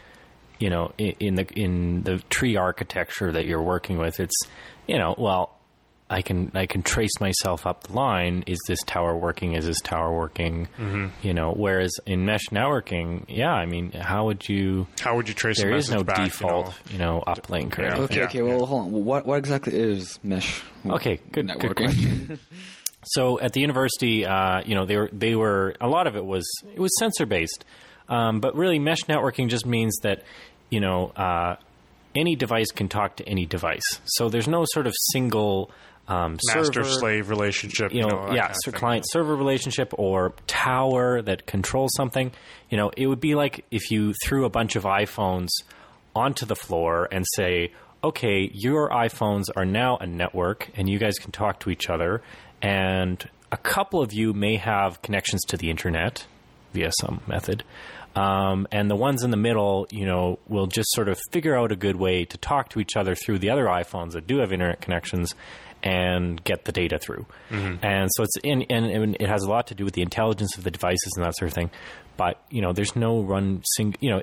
you know, in, in the in the tree architecture that you're working with, it's you know, well, I can I can trace myself up the line. Is this tower working? Is this tower working? Mm-hmm. You know, whereas in mesh networking, yeah, I mean, how would you? how would you trace There a is message no back, you default, know? you know, uplink or Yeah. anything. Okay, Yeah, okay. yeah. Well, hold on. What what exactly is mesh? Okay, good, good networking. question. (laughs) (laughs) So at the university, uh, you know, they were they were a lot of it was it was sensor based, um, but really mesh networking just means that you know uh, any device can talk to any device. So there's no sort of single um, master server, slave relationship. you know, yeah, kind of so client server relationship or tower that controls something. You know, it would be like if you threw a bunch of iPhones onto the floor and say, okay, your iPhones are now a network and you guys can talk to each other. And a couple of you may have connections to the internet via some method. Um, and the ones in the middle, you know, will just sort of figure out a good way to talk to each other through the other iPhones that do have internet connections and get the data through. And so it's in, and, and it has a lot to do with the intelligence of the devices and that sort of thing. But you know, there's no run sing. You know,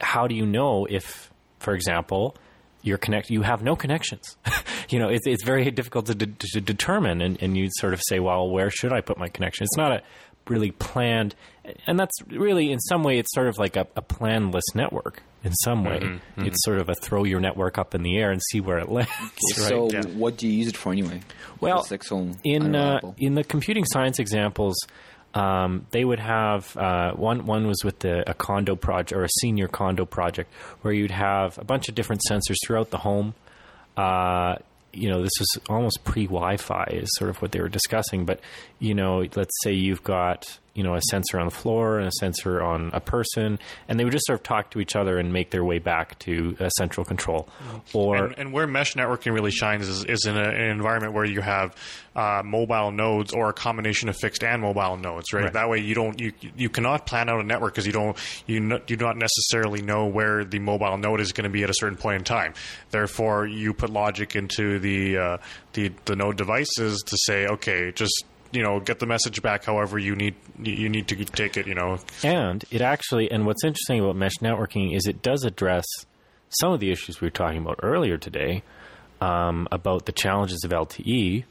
how do you know if, for example, you're connect you have no connections? (laughs) you know, it's it's very difficult to, de- to determine, and, and you sort of say, well, where should I put my connection? It's not a really planned, and that's really in some way it's sort of like a, a planless network. In some way, it's sort of a throw your network up in the air and see where it (laughs) lands. right? So, yeah. what do you use it for anyway? Well, It's like so in uh, in the computing science examples, um, they would have uh, one. One was with the, a condo project or a senior condo project, where you'd have a bunch of different sensors throughout the home. Uh, you know, this was almost pre-Wi-Fi, is sort of what they were discussing. But you know, let's say you've got you know a sensor on the floor and a sensor on a person, and they would just sort of talk to each other and make their way back to a central control. Or and, and where mesh networking really shines is, is in a, an environment where you have uh, mobile nodes or a combination of fixed and mobile nodes, right? Right. That way you don't you you cannot plan out a network because you don't you no, you do not necessarily know where the mobile node is going to be at a certain point in time. Therefore, you put logic into the uh, the the node devices to say, okay, just you know get the message back however you need you need to take it you know And it actually, and what's interesting about mesh networking is it does address some of the issues we were talking about earlier today um, about the challenges of LTE,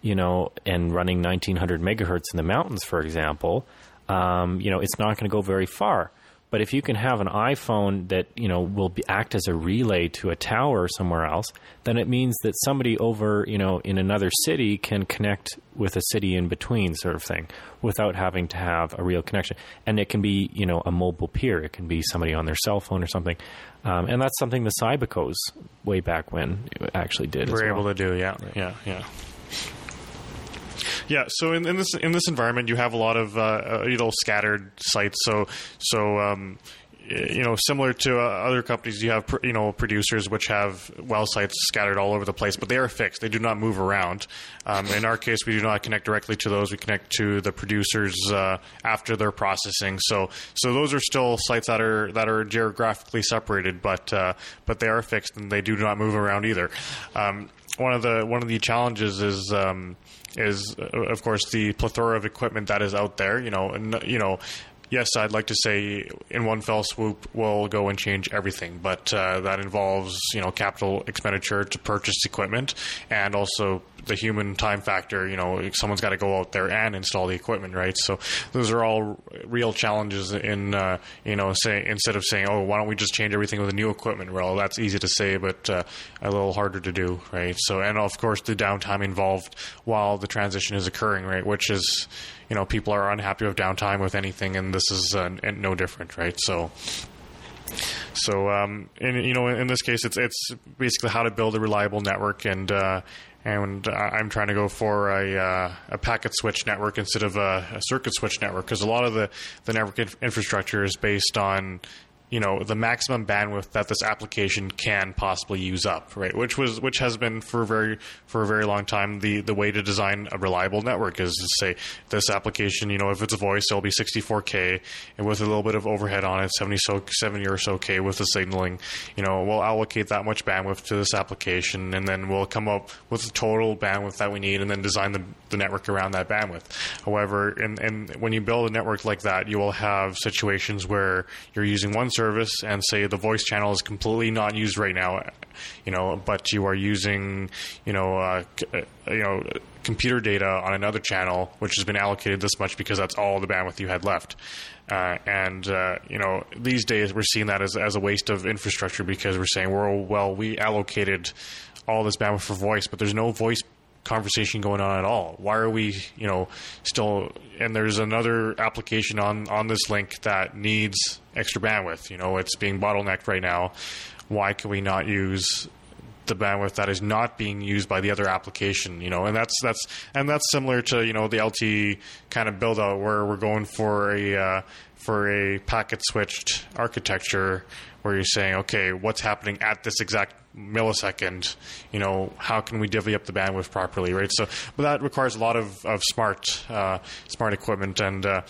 you know, and running 1900 megahertz in the mountains, for example. Um, you know, it's not going to go very far. But if you can have an iPhone that you know will be, act as a relay to a tower somewhere else, then it means that somebody over you know in another city can connect with a city in between, sort of thing, without having to have a real connection. And it can be you know a mobile peer. It can be somebody on their cell phone or something. Um, and that's something the Cybicos way back when actually did. we're well. able to do. Yeah, yeah, yeah. Yeah, so in, in this in this environment, you have a lot of uh, uh, you know scattered sites. So so um, you know similar to uh, other companies, you have you know producers which have well sites scattered all over the place, but they are fixed. They do not move around. Um, in our case, we do not connect directly to those. We connect to the producers uh, after their processing. So so those are still sites that are that are geographically separated, but uh, but they are fixed and they do not move around either. Um, one of the one of the challenges is um, is uh, of course the plethora of equipment that is out there. You know, and you know. Yes, I'd like to say in one fell swoop we'll go and change everything, but uh, that involves you know capital expenditure to purchase equipment and also the human time factor. You know, someone's got to go out there and install the equipment, right? So those are all real challenges in uh, you know say instead of saying oh why don't we just change everything with the new equipment? Well, that's easy to say, but uh, a little harder to do, right? So and of course the downtime involved while the transition is occurring, right? Which is you know people are unhappy with downtime with anything, and this is uh, no different, right? So. So, um, in, you know, in this case, it's it's basically how to build a reliable network, and uh, and I'm trying to go for a uh, a packet switch network instead of a, a circuit switch network because a lot of the the network inf- infrastructure is based on you know the maximum bandwidth that this application can possibly use up, right? Which was which has been for a very for a very long time the the way to design a reliable network is to say this application, you know, if it's a voice, it'll be 64k and with a little bit of overhead on it, 70 so 70 or so k with the signaling. You know, we'll allocate that much bandwidth to this application, and then we'll come up with the total bandwidth that we need, and then design the, the network around that bandwidth. However, and in when you build a network like that, you will have situations where you're using one service and say the voice channel is completely not used right now, you know, but you are using, you know, uh, uh, you know, computer data on another channel which has been allocated this much because that's all the bandwidth you had left. Uh, and uh, you know, these days we're seeing that as, as a waste of infrastructure because we're saying, well, well, we allocated all this bandwidth for voice, but there's no voice conversation going on at all. Why are we, you know, still? And there's another application on on this link that needs extra bandwidth. You know, it's being bottlenecked right now. Why can we not use the bandwidth that is not being used by the other application? You know, and that's that's and that's similar to you know the LTE kind of build out where we're going for a uh, for a packet switched architecture where you're saying, okay, what's happening at this exact millisecond? You know, how can we divvy up the bandwidth properly, right? So, but that requires a lot of, of smart uh, smart equipment, and uh,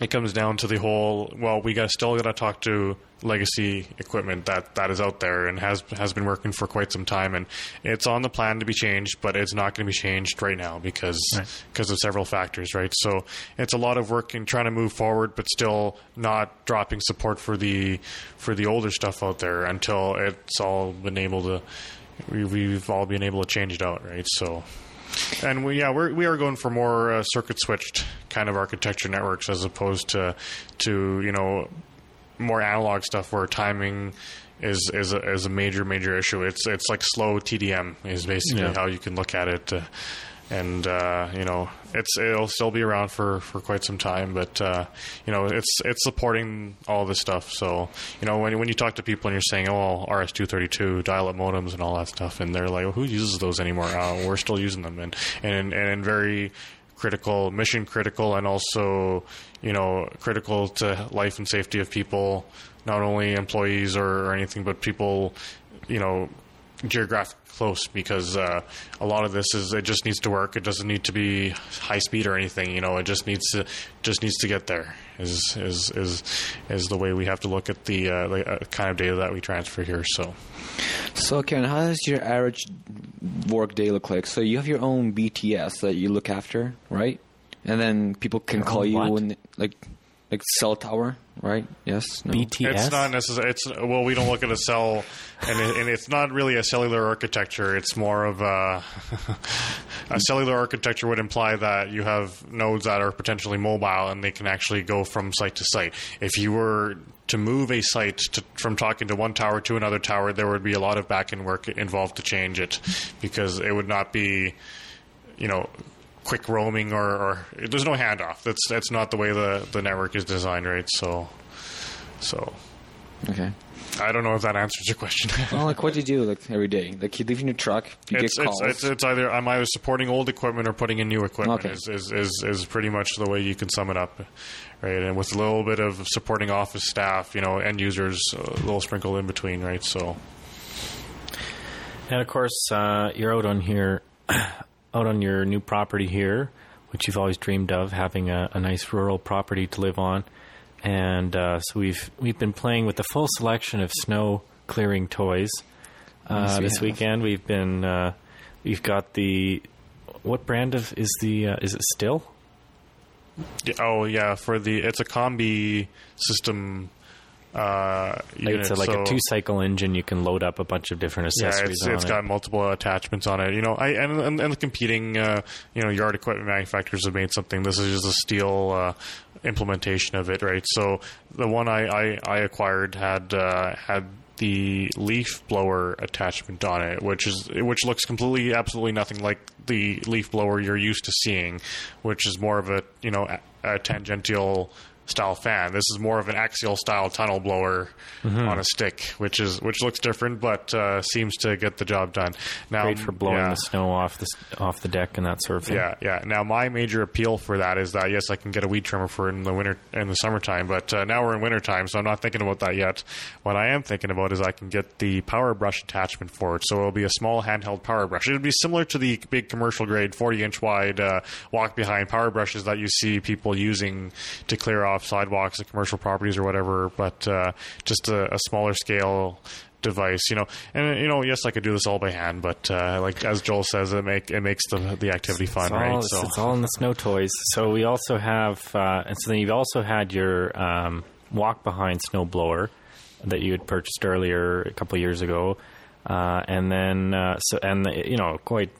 it comes down to the whole. Well, we got still got to talk to legacy equipment that, that is out there and has has been working for quite some time, and it's on the plan to be changed, but it's not going to be changed right now because because of several factors, right? So it's a lot of work in trying to move forward, but still not dropping support for the for the older stuff out there until it's all been able to we, we've all been able to change it out, right? So. And we, yeah, we're, we are going for more uh, circuit switched kind of architecture networks as opposed to to you know more analog stuff where timing is is a, is a major major issue. It's it's like slow TDM is basically Yeah. how you can look at it, uh, and uh, you know it's it'll still be around for, for quite some time, but uh, you know it's it's supporting all this stuff. So you know when when you talk to people and you're saying oh RS two thirty two dial up modems and all that stuff, and they're like well, who uses those anymore? Uh, we're still using them, and and and very critical, mission critical, and also you know critical to life and safety of people, not only employees or, or anything, but people you know geographic close because uh, a lot of this is it just needs to work. It doesn't need to be high speed or anything. You know, it just needs to just needs to get there. Is is is is the way we have to look at the, uh, the uh, kind of data that we transfer here. So. So, Karen, how does your average work day look like? So, you have your own BTS that you look after, right? And then people can Your call you what? when, like, like cell tower, right? Yes. No. BTS. It's not necessary. It's well, we don't look at a cell, and, it, and it's not really a cellular architecture. It's more of a (laughs) a cellular architecture would imply that you have nodes that are potentially mobile and they can actually go from site to site. If you were to move a site to, from talking to one tower to another tower, there would be a lot of back end work involved to change it because it would not be, you know. Quick roaming, or, or there's no handoff. That's that's not the way the, the network is designed, right? So, so Okay. I don't know if that answers your question. (laughs) Well, like, what do you do like every day? Like, you leave in your truck, you it's, get it's, calls. it's it's either I'm either supporting old equipment or putting in new equipment. Okay. Is, is is is pretty much the way you can sum it up, right? And with a little bit of supporting office staff, you know, end users, a little sprinkled in between, right? So And of course, uh, you're out on here, out on your new property here, which you've always dreamed of, having a, a nice rural property to live on. And uh, so we've we've been playing with the full selection of snow clearing toys. Uh, Yes, we this have. weekend we've been uh, we've got the what brand of is the uh, is it still? Oh yeah, for the it's a combi system uh, it's a, like so- a two cycle engine. You can load up a bunch of different Yeah, accessories it's, on it's it. got multiple attachments on it. You know, I and and, and the competing uh, you know yard equipment manufacturers have made something. This is just a steel uh, implementation of it, right? So the one I I, I acquired had uh, had the leaf blower attachment on it, which is which looks completely absolutely nothing like the leaf blower you're used to seeing, which is more of a you know a, a tangential style fan. This is more of an axial style tunnel blower Mm-hmm. on a stick, which is which looks different, but uh, seems to get the job done. Now, Great for blowing yeah, the snow off the off the deck and that sort of thing. Yeah, yeah. Now, my major appeal for that is that yes, I can get a weed trimmer for in the winter in the summertime, but uh, now we're in wintertime, so I'm not thinking about that yet. What I am thinking about is I can get the power brush attachment for it, so it'll be a small handheld power brush. It'll be similar to the big commercial grade 40 inch wide uh, walk behind power brushes that you see people using to clear off sidewalks and commercial properties or whatever, but uh, just a, a smaller scale device, you know. And you know, yes, I could do this all by hand, but uh, like as Joel says, it make it makes the the activity fun, It's all, right? it's, it's all in the snow toys. So we also have, uh, and so then you've also had your um, walk behind snow blower that you had purchased earlier a couple of years ago, uh, and then uh, so and you know quite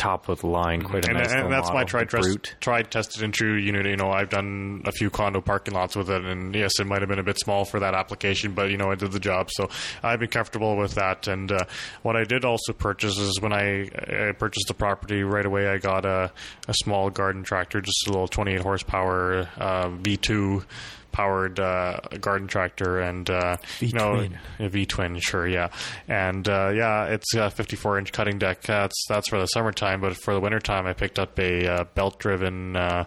top of the line, quite a and, nice and that's my model, tried, the trust, tried, tested, and true unit. You know, I've done a few condo parking lots with it, and yes, it might have been a bit small for that application, but you know, I did the job, so I've been comfortable with that. And uh, what I did also purchase is when I, I purchased the property right away, I got a, a small garden tractor, just a little 28 horsepower uh, V2 powered uh, garden tractor and uh, you know V twin, sure, yeah, and uh, yeah, it's a 54 inch cutting deck. That's that's for the summertime, but for the wintertime, I picked up a uh, belt driven. Uh,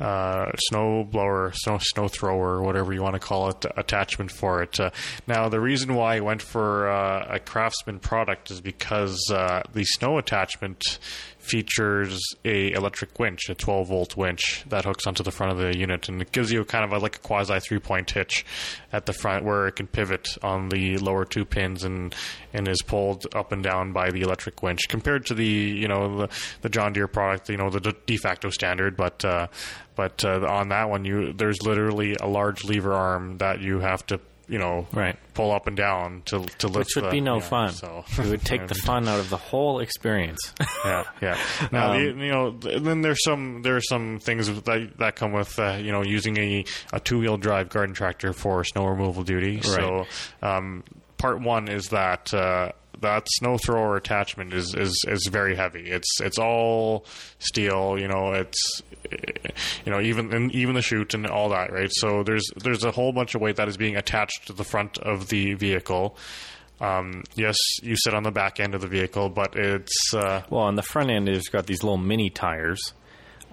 uh, snow blower, snow snow thrower, whatever you want to call it, attachment for it. Uh, now, the reason why I went for uh, a Craftsman product is because uh, the snow attachment features a electric winch, a 12 volt winch that hooks onto the front of the unit, and it gives you kind of a, like a quasi three point hitch at the front where it can pivot on the lower two pins and and is pulled up and down by the electric winch compared to the you know the, the John Deere product, you know the de- de facto standard, but uh, but uh, on that one you there's literally a large lever arm that you have to you know Right. pull up and down to to lift Which would the- be no yeah, fun. So it would take (laughs) the fun out of the whole experience. (laughs) yeah, yeah. Now, Um, the, you know, then there's some there are some things that that come with uh, you know using a, a two wheel drive garden tractor for snow removal duty. So, um, part one is that. Uh, that snow thrower attachment is, is, is very heavy. It's it's all steel. You know, it's you know even and even the chute and all that, right? So there's there's a whole bunch of weight that is being attached to the front of the vehicle. Um, yes, you sit on the back end of the vehicle, but it's uh, Well, on the front end, it's got these little mini tires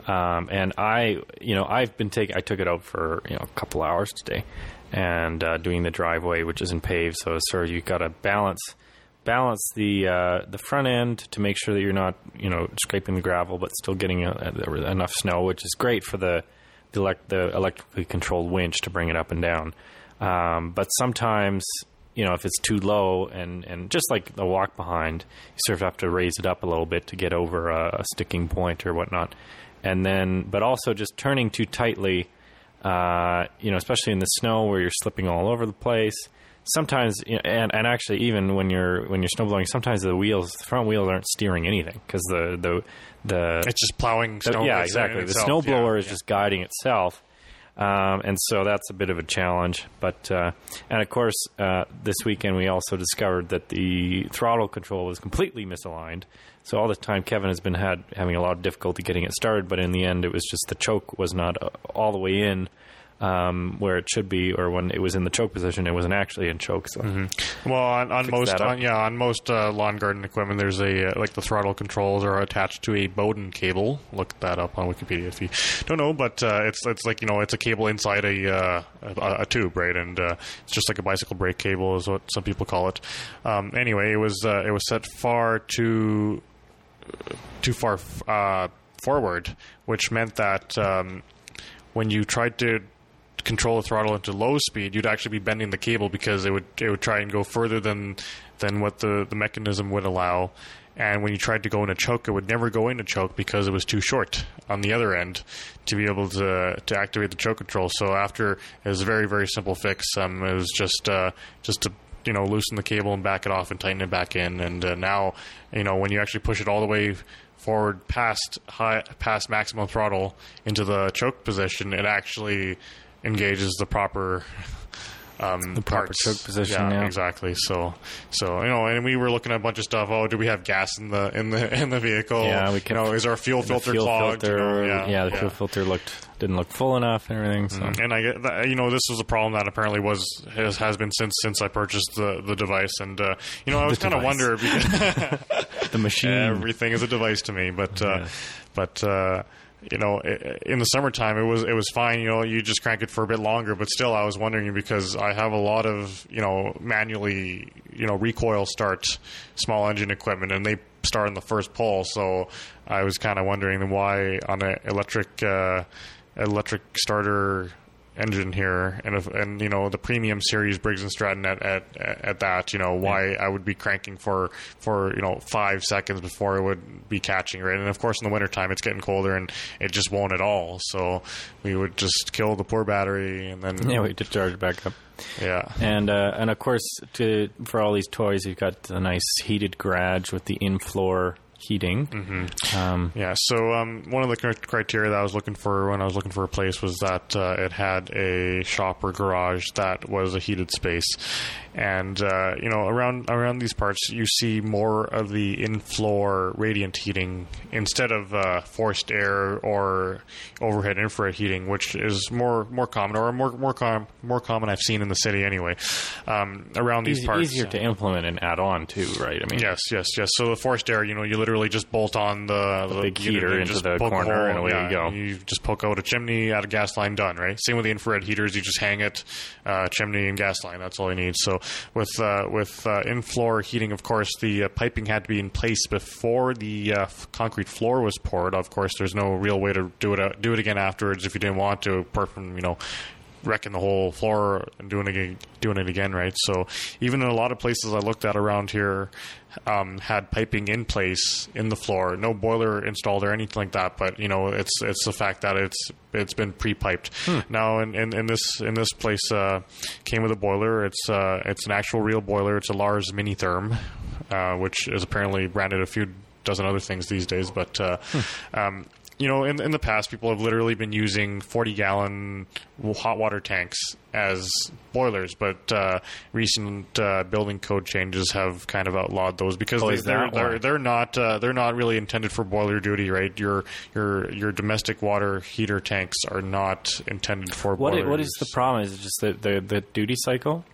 Um, and I, you know, I've been taking. I took it out for you know a couple hours today, and uh, doing the driveway, which isn't paved. So, sir, you've got to balance balance the uh, the front end to make sure that you're not you know scraping the gravel, but still getting uh enough snow, which is great for the the, elect- the electrically controlled winch to bring it up and down. Um, but sometimes you know if it's too low and and just like the walk behind, you sort of have to raise it up a little bit to get over a, a sticking point or whatnot. And then, but also just turning too tightly, uh, you know, especially in the snow where you're slipping all over the place sometimes and and actually even when you're when you're snowblowing sometimes the wheels the front wheels aren't steering anything because the the the It's just plowing the- snow. yeah exactly the itself, snowblower yeah, is yeah. just guiding itself um, and so that's a bit of a challenge but uh, and of course uh, this weekend we also discovered that the throttle control was completely misaligned so all the time Kevin has been had having a lot of difficulty getting it started but in the end it was just the choke was not uh, all the way in um, where it should be, or when it was in the choke position, it wasn't actually in choke. So Well, on, on most, on, yeah, on most uh, lawn garden equipment, there's a uh, like the throttle controls are attached to a Bowden cable. Look that up on Wikipedia if you don't know. But uh, it's it's like you know it's a cable inside a uh, a, a tube, right? And uh, it's just like a bicycle brake cable, is what some people call it. Um, anyway, it was uh, it was set far too too far uh, forward, which meant that um, when you tried to control the throttle into low speed, you'd actually be bending the cable because it would it would try and go further than than what the, the mechanism would allow. And when you tried to go into choke, it would never go into choke because it was too short on the other end to be able to to activate the choke control. So after it was a very very simple fix. Um, it was just uh, just to you know loosen the cable and back it off and tighten it back in. And uh, now you know when you actually push it all the way forward past high past maximum throttle into the choke position, it actually engages the proper um, The proper parts. choke position, Yeah, yeah. exactly. So, so you know, and we were looking at a bunch of stuff. Oh, do we have gas in the in the (laughs) in the vehicle? Yeah, we You kept- know, is our fuel filter fuel clogged? You know, yeah, the fuel filter looked didn't look full enough and everything. So and I get that, you know this was a problem that apparently was has, has been since since I purchased the the device, and uh, you know I was kind of wonder (laughs) (laughs) the machine. everything is a device to me, but uh, Yeah. but. Uh, you know, in the summertime, it was it was fine. You know, you just crank it for a bit longer, but still, I was wondering because I have a lot of you know manually you know recoil start small engine equipment, and they start in the first pull. So I was kind of wondering why on an electric uh, electric starter engine here, and if, and you know the premium series Briggs and Stratton at, at at that, you know why I would be cranking for for you know five seconds before it would be catching right, and of course in the wintertime it's getting colder and it just won't at all, so we would just kill the poor battery and then yeah, we did charge it back up. yeah. And uh, and of course, to for all these toys, you've got a nice heated garage with the in-floor heating. Mm-hmm. Um, Yeah, so um, one of the criteria that I was looking for when I was looking for a place was that uh, it had a shop or garage that was a heated space, and uh, you know around around these parts you see more of the in-floor radiant heating instead of uh, forced air or overhead infrared heating, which is more more common or more more com- more common I've seen in the city anyway. Um, around these easy- parts, easier to implement and add on too, right? I mean, Yes, yes, yes. So the forced air, you know, you literally just bolt on the, the, big heater into just the corner and away you go. You just poke out a chimney, add a gas line, done. Right. Same with the infrared heaters. You just hang it, uh, chimney and gas line. That's all you need. So with uh, with uh, in floor heating, of course, the uh, piping had to be in place before the uh, f- concrete floor was poured. Of course, there's no real way to do it uh, do it again afterwards if you didn't want to, apart from you know wrecking the whole floor and doing it doing it again, right? So even in a lot of places I looked at around here, um, had piping in place in the floor, no boiler installed or anything like that. But you know, it's it's the fact that it's it's been pre-piped. Now, in, in, in this in this place, uh, came with a boiler. It's uh, it's an actual real boiler. It's a Laars Mini Therm, uh, which is apparently branded a few dozen other things these days, but. Uh, um, you know, in, in the past, people have literally been using 40 gallon hot water tanks as boilers, but uh, recent uh, building code changes have kind of outlawed those because Oh, they, is they're, they're they're not uh, they're not really intended for boiler duty, right? Your your your domestic water heater tanks are not intended for What i- boiler what is the problem? Is it just the, the, the duty cycle?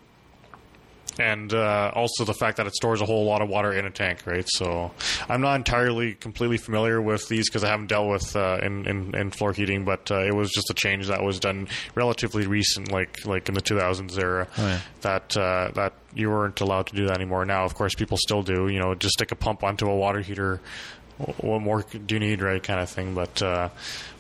And uh, also the fact that it stores a whole lot of water in a tank, right? So I'm not entirely completely familiar with these because I haven't dealt with uh, in, in, in floor heating, but uh, it was just a change that was done relatively recent, like like in the 2000s era, Oh, yeah. that uh, that you weren't allowed to do that anymore. Now, of course, people still do. You know, just stick a pump onto a water heater. What more do you need, right? Kind of thing, but uh,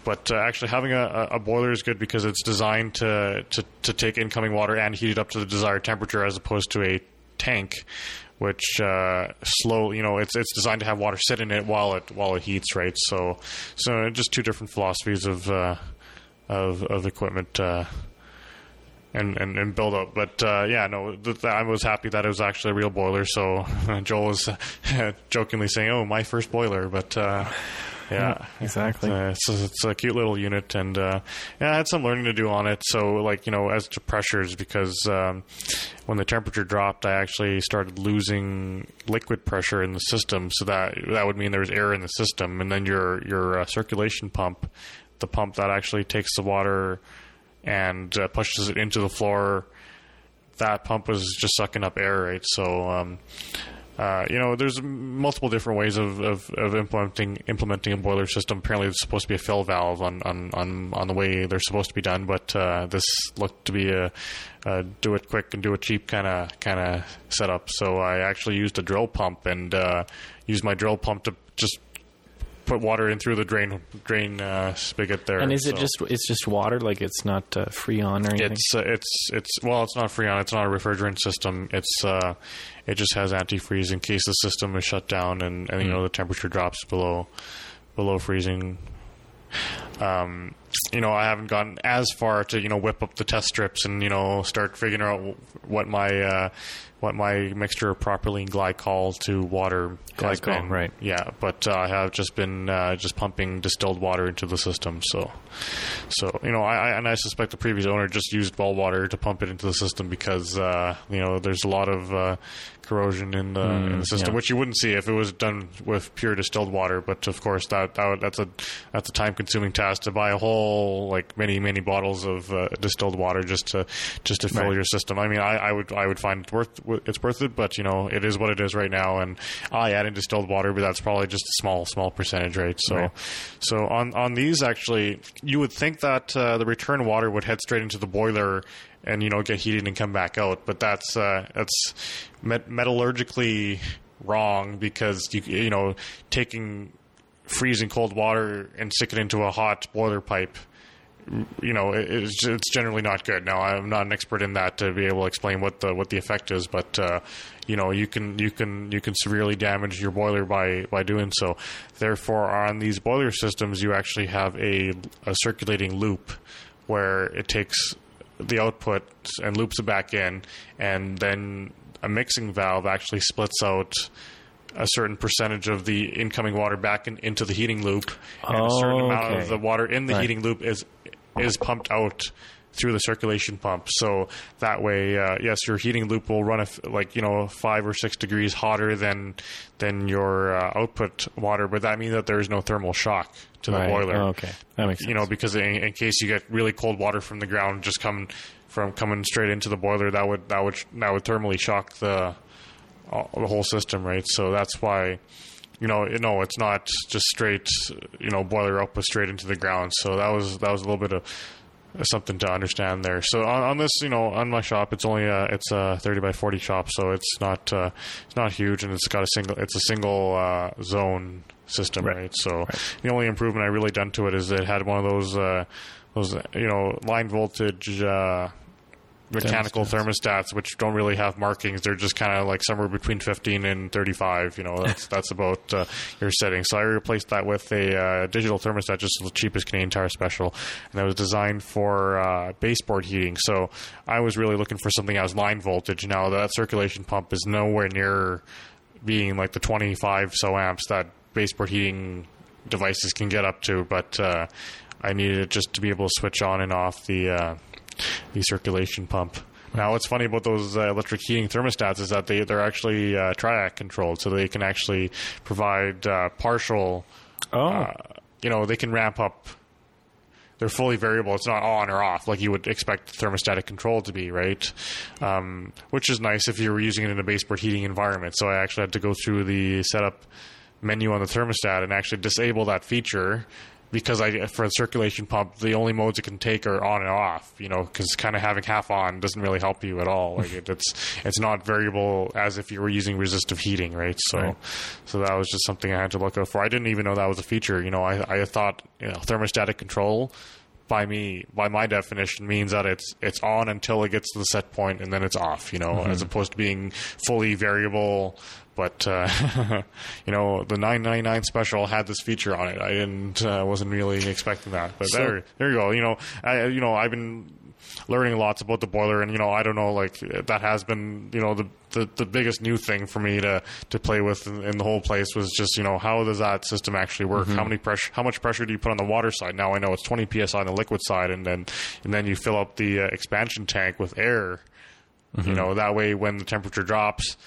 but uh, actually having a, a boiler is good because it's designed to, to to take incoming water and heat it up to the desired temperature, as opposed to a tank, which uh, slow. You know, it's it's designed to have water sit in it while it while it heats, right? So so just two different philosophies of uh, of of equipment. Uh, and, and, and build up. But uh, yeah, no, th- I was happy that it was actually a real boiler. So (laughs) Joel was (laughs) jokingly saying, "Oh, my first boiler," but uh, yeah, exactly. Uh, it's, a, it's a cute little unit, and uh, yeah, I had some learning to do on it. So like you know, as to pressures, because um, when the temperature dropped, I actually started losing liquid pressure in the system. So that that would mean there was air in the system, and then your your uh, circulation pump, the pump that actually takes the water and uh, pushes it into the floor. That pump was just sucking up air, right? So, um, uh, you know, there's multiple different ways of, of, of implementing implementing a boiler system. Apparently, it's supposed to be a fill valve on, on, on, on the way they're supposed to be done, but uh, this looked to be a, a do it quick and do it cheap kind of kind of setup. So I actually used a drill pump and uh, used my drill pump to just put water in through the drain drain uh, spigot there. And is it So- just it's just water? Like it's not uh, freon or anything? it's uh, it's it's well, it's not Freon. It's not a refrigerant system. It's uh, it just has antifreeze in case the system is shut down and, and you know the temperature drops below below freezing. Um, you know, I haven't gotten as far to you know whip up the test strips and you know start figuring out what my uh, what my mixture of propylene glycol to water Glycol, been. right. Yeah, but uh, I have just been uh, just pumping distilled water into the system. So, so you know, I, I and I suspect the previous owner just used well water to pump it into the system because uh, you know there's a lot of uh, corrosion in the, in the system, yeah. which you wouldn't see if it was done with pure distilled water. But of course, that, that that's a that's a time consuming task to buy a whole like many many bottles of uh, distilled water just to just to fill Right. your system. I mean, I, I would I would find it worth it's worth it, but you know, it is what it is right now. And I add in distilled water, but that's probably just a small small percentage, rate. So, Right. so on on these actually, you would think that uh, the return water would head straight into the boiler and you know get heated and come back out, but that's uh, that's met- metallurgically wrong because you you know taking freezing cold water and stick it into a hot boiler pipe you know, it's, it's generally not good. Now, I'm not an expert in that to be able to explain what the what the effect is, but uh, you know, you can you can you can severely damage your boiler by by doing so. Therefore, on these boiler systems, you actually have a, a circulating loop where it takes the output and loops it back in, and then a mixing valve actually splits out a certain percentage of the incoming water back in, into the heating loop, and a certain amount of oh, the water in the Right. heating loop is is pumped out through the circulation pump. So that way, uh, yes, your heating loop will run a f like you know five or six degrees hotter than than your uh, output water, but that means that there is no thermal shock to the Right. boiler. Oh, okay. That makes sense. You know, because in, in case you get really cold water from the ground just coming from coming straight into the boiler, that would that would that would thermally shock the uh, the whole system, right? So that's why, you know, know, it's not just straight, you know, boiler output straight into the ground. So that was that was a little bit of something to understand there. So on, on this, you know, on my shop, it's only a it's a thirty by forty shop, so it's not uh, it's not huge, and it's got a single it's a single uh, zone system, right? So the only improvement I really done to it is it had one of those uh, those you know line voltage. Mechanical thermostats. which don't really have markings. They're just kind of like somewhere between 15 and 35 you know (laughs) that's that's about uh, your setting. So i replaced that with a uh, digital thermostat just the cheapest canadian tire special and that was designed for uh, baseboard heating. So i was really looking for something that was line voltage. Now that circulation pump is nowhere near being like the 25 so amps that baseboard heating devices can get up to but uh, i needed it just to be able to switch on and off the uh, the circulation pump. Now, what's funny about those uh, electric heating thermostats is that they they're actually uh, triac controlled, so they can actually provide uh, partial. oh, Uh, you know, they can ramp up they're fully variable. It's not on or off like you would expect thermostatic control to be, right? Um, which is nice if you were using it in a baseboard heating environment. So I actually had to go through the setup menu on the thermostat and actually disable that feature because I for a circulation pump the only modes it can take are on and off. You know, because kind of having half on doesn't really help you at all. Like it, it's it's not variable as if you were using resistive heating, right? So Right. so that was just something I had to look out for. I didn't even know that was a feature. You know, I I thought you know thermostatic control. By me, by my definition, means that it's it's on until it gets to the set point and then it's off. You know, as opposed to being fully variable but uh, (laughs) you know the 999 special had this feature on it. I didn't uh, wasn't really expecting that, but So- there there you go. You know, I you know I've been learning lots about the boiler, and you know I don't know like that has been you know the the, the biggest new thing for me to to play with in, in the whole place was just you know how does that system actually work? How many pressure? How much pressure do you put on the water side? Now I know it's 20 psi on the liquid side, and then and then you fill up the uh, expansion tank with air. You know that way when the temperature drops,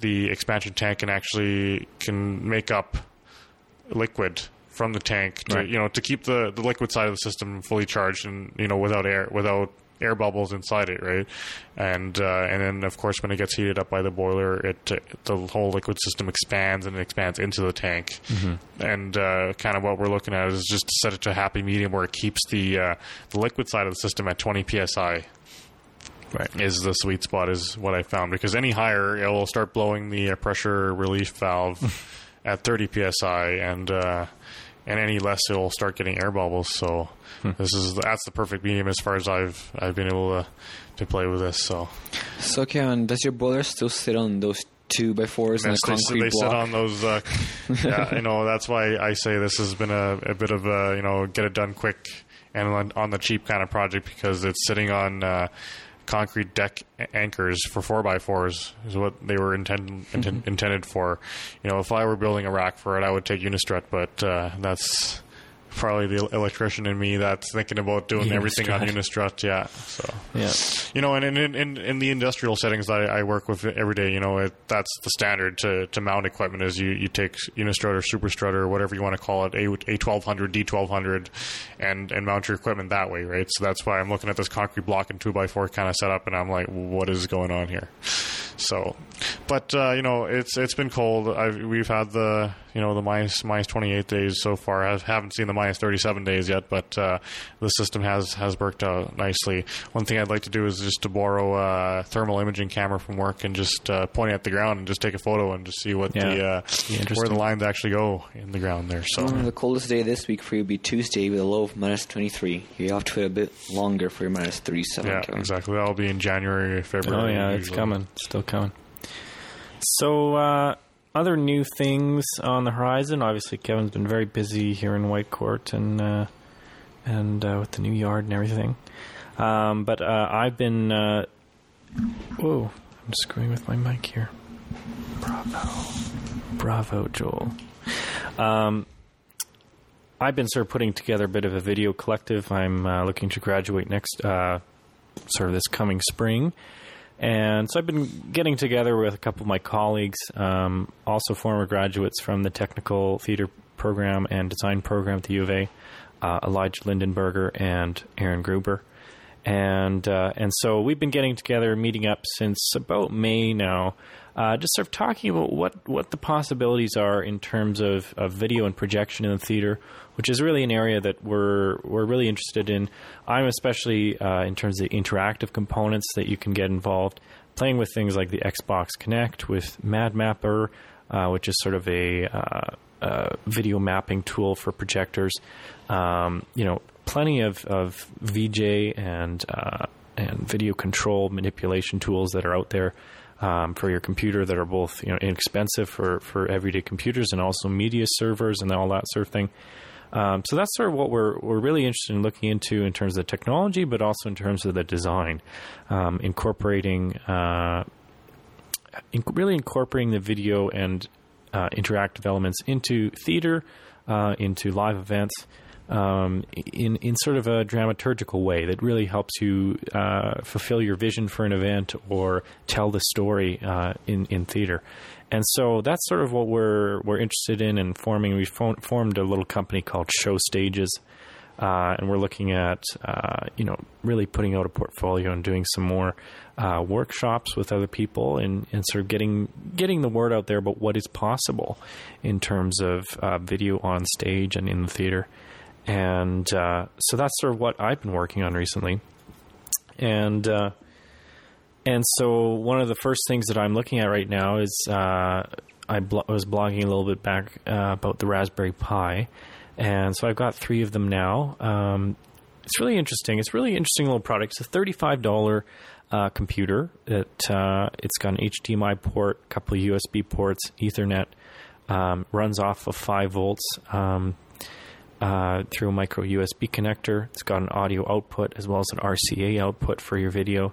the expansion tank can actually can make up liquid from the tank to Right. you know to keep the the liquid side of the system fully charged and you know without air without air bubbles inside it right? And uh, and then of course when it gets heated up by the boiler it uh, the whole liquid system expands and it expands into the tank. And uh, kind of what we're looking at is just to set it to a happy medium where it keeps the uh, the liquid side of the system at 20 psi Right. is the sweet spot is what I found because any higher it will start blowing the uh, pressure relief valve (laughs) at 30 psi and uh, and any less it will start getting air bubbles. So (laughs) this is that's the perfect medium as far as I've I've been able to to play with this so. So, Kevin, does your boiler still sit on those two by fours and a Yes, they, concrete they sit on those uh, (laughs) yeah you know that's why I say this has been a, a bit of a you know get it done quick and on, the cheap kind of project because it's sitting on uh, concrete deck anchors for 4x4s is what they were intend, (laughs) inten- intended for. You know if I were building a rack for it I would take Unistrut but uh, that's probably the electrician in me that's thinking about doing everything on Unistrut yeah so Yeah. you know, and in, in, in the industrial settings that I, I work with every day, you know, it, that's the standard to, to mount equipment is you, you take Unistrut or Superstrut or whatever you want to call it, A, A1200, D1200, and, and mount your equipment that way, right? So that's why I'm looking at this concrete block and 2x4 kind of setup, and I'm like, what is going on here? So, but uh, you know, it's it's been cold. I've, we've had the you know the minus minus 28 days so far. I haven't seen the minus 37 days yet, but uh, the system has has worked out nicely. One thing I'd like to do is just to borrow a thermal imaging camera from work and just uh, point it at the ground and just take a photo and just see what Yeah, the uh, where the lines actually go in the ground there. So. Mm, The coldest day this week for you will be Tuesday with a low of minus 23. You have to wait a bit longer for your minus 37. Yeah, Kevin. exactly. That'll be in January, February. Oh February. yeah, it's usually. coming. Still coming. So uh, other new things on the horizon. Obviously, Kevin's been very busy here in Whitecourt and uh, and uh, with the new yard and everything. Um, but uh, I've been. Uh, whoa! I'm screwing with my mic here. Bravo, bravo, Joel. Um, I've been sort of putting together a bit of a video collective. I'm uh, looking to graduate next, uh, sort of this coming spring. And so I've been getting together with a couple of my colleagues, um, also former graduates from the technical theater program and design program at the U of A, uh, Elijah Lindenberger and Aaron Gruber. And uh, and so we've been getting together, meeting up since about May now, uh, just sort of talking about what, what the possibilities are in terms of, of video and projection in the theater, which is really an area that we're we're really interested in. I'm especially uh, in terms of the interactive components that you can get involved, playing with things like the Xbox Kinect with MadMapper, uh, which is sort of a uh, video mapping tool for projectors. Um, you know, plenty of, of VJ and uh, and video control manipulation tools that are out there um, for your computer that are both you know inexpensive for, for everyday computers and also media servers and all that sort of thing. Um, so that's sort of what we're we're really interested in looking into in terms of the technology, but also in terms of the design, um, incorporating uh, really incorporating the video and uh, interactive elements into theater, uh, into live events, um, in in sort of a dramaturgical way that really helps you uh, fulfill your vision for an event or tell the story uh, in in theater. And so that's sort of what we're we're interested in and forming. We formed a little company called ShowStages. uh, and we're looking at uh, you know really putting out a portfolio and doing some more uh, workshops with other people and, and sort of getting getting the word out there about what is possible in terms of uh, video on stage and in the theater. And uh, so that's sort of what I've been working on recently. And uh, and so one of the first things that I'm looking at right now is uh, I was blogging a little bit back uh, about the Raspberry Pi, and so I've got three of them now. Um, it's really interesting. It's really interesting little product. It's a thirty-five dollar uh, computer. It uh, it's got an HDMI port, a couple of USB ports, Ethernet. Um, runs off of five volts um, uh, through a micro USB connector. It's got an audio output as well as an RCA output for your video.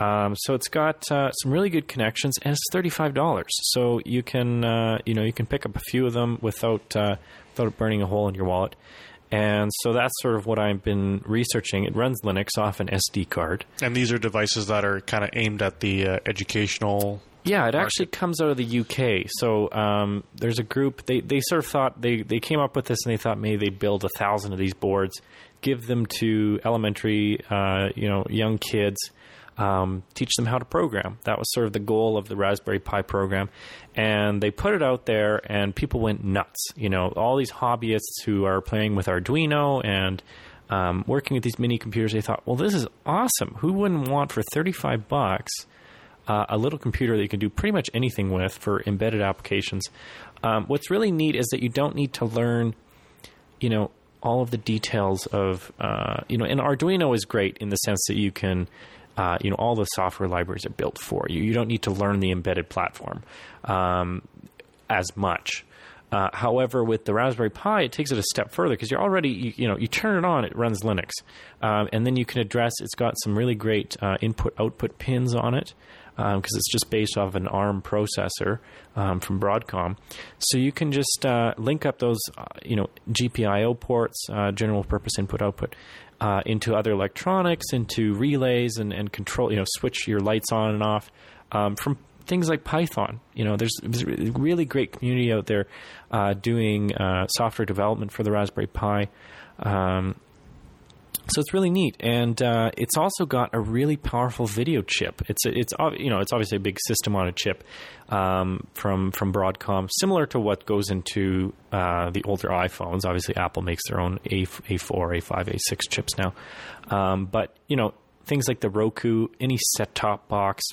Um, so it's got uh, some really good connections, and it's thirty five dollars. So you can uh, you know you can pick up a few of them without uh, without burning a hole in your wallet. And so that's sort of what I've been researching. It runs Linux off an SD card. And these are devices that are kind of aimed at the uh, educational. Yeah, it actually comes out of the UK. So um, there's a group. They they sort of thought they they came up with this and they thought maybe they'd build a thousand of these boards, give them to elementary uh, you know young kids um, teach them how to program. That was sort of the goal of the Raspberry Pi program. And they put it out there, and people went nuts. You know, all these hobbyists who are playing with Arduino and um, working with these mini computers, they thought, well, this is awesome. Who wouldn't want for 35 bucks uh, a little computer that you can do pretty much anything with for embedded applications? Um, what's really neat is that you don't need to learn, you know, all of the details of, uh, you know, and Arduino is great in the sense that you can uh, you know, all the software libraries are built for you. You don't need to learn the embedded platform um, as much. Uh, however, with the Raspberry Pi, it takes it a step further because you're already, you, you, know, you turn it on, it runs Linux, um, and then you can address. It's got some really great uh, input-output pins on it because um, it's just based off an ARM processor um, from Broadcom. So you can just uh, link up those, uh, you know, GPIO ports, uh, general purpose input-output, uh, into other electronics, into relays, and, and control. You know, switch your lights on and off um, from things like Python. You know, there's, there's a really great community out there uh, doing uh, software development for the Raspberry Pi. Um, so it's really neat, and uh, it's also got a really powerful video chip. It's it's you know it's obviously a big system on a chip um, from from Broadcom, similar to what goes into uh, the older iPhones. Obviously, Apple makes their own A A4, A5, A6 chips now, um, but you know things like the Roku, any set top box,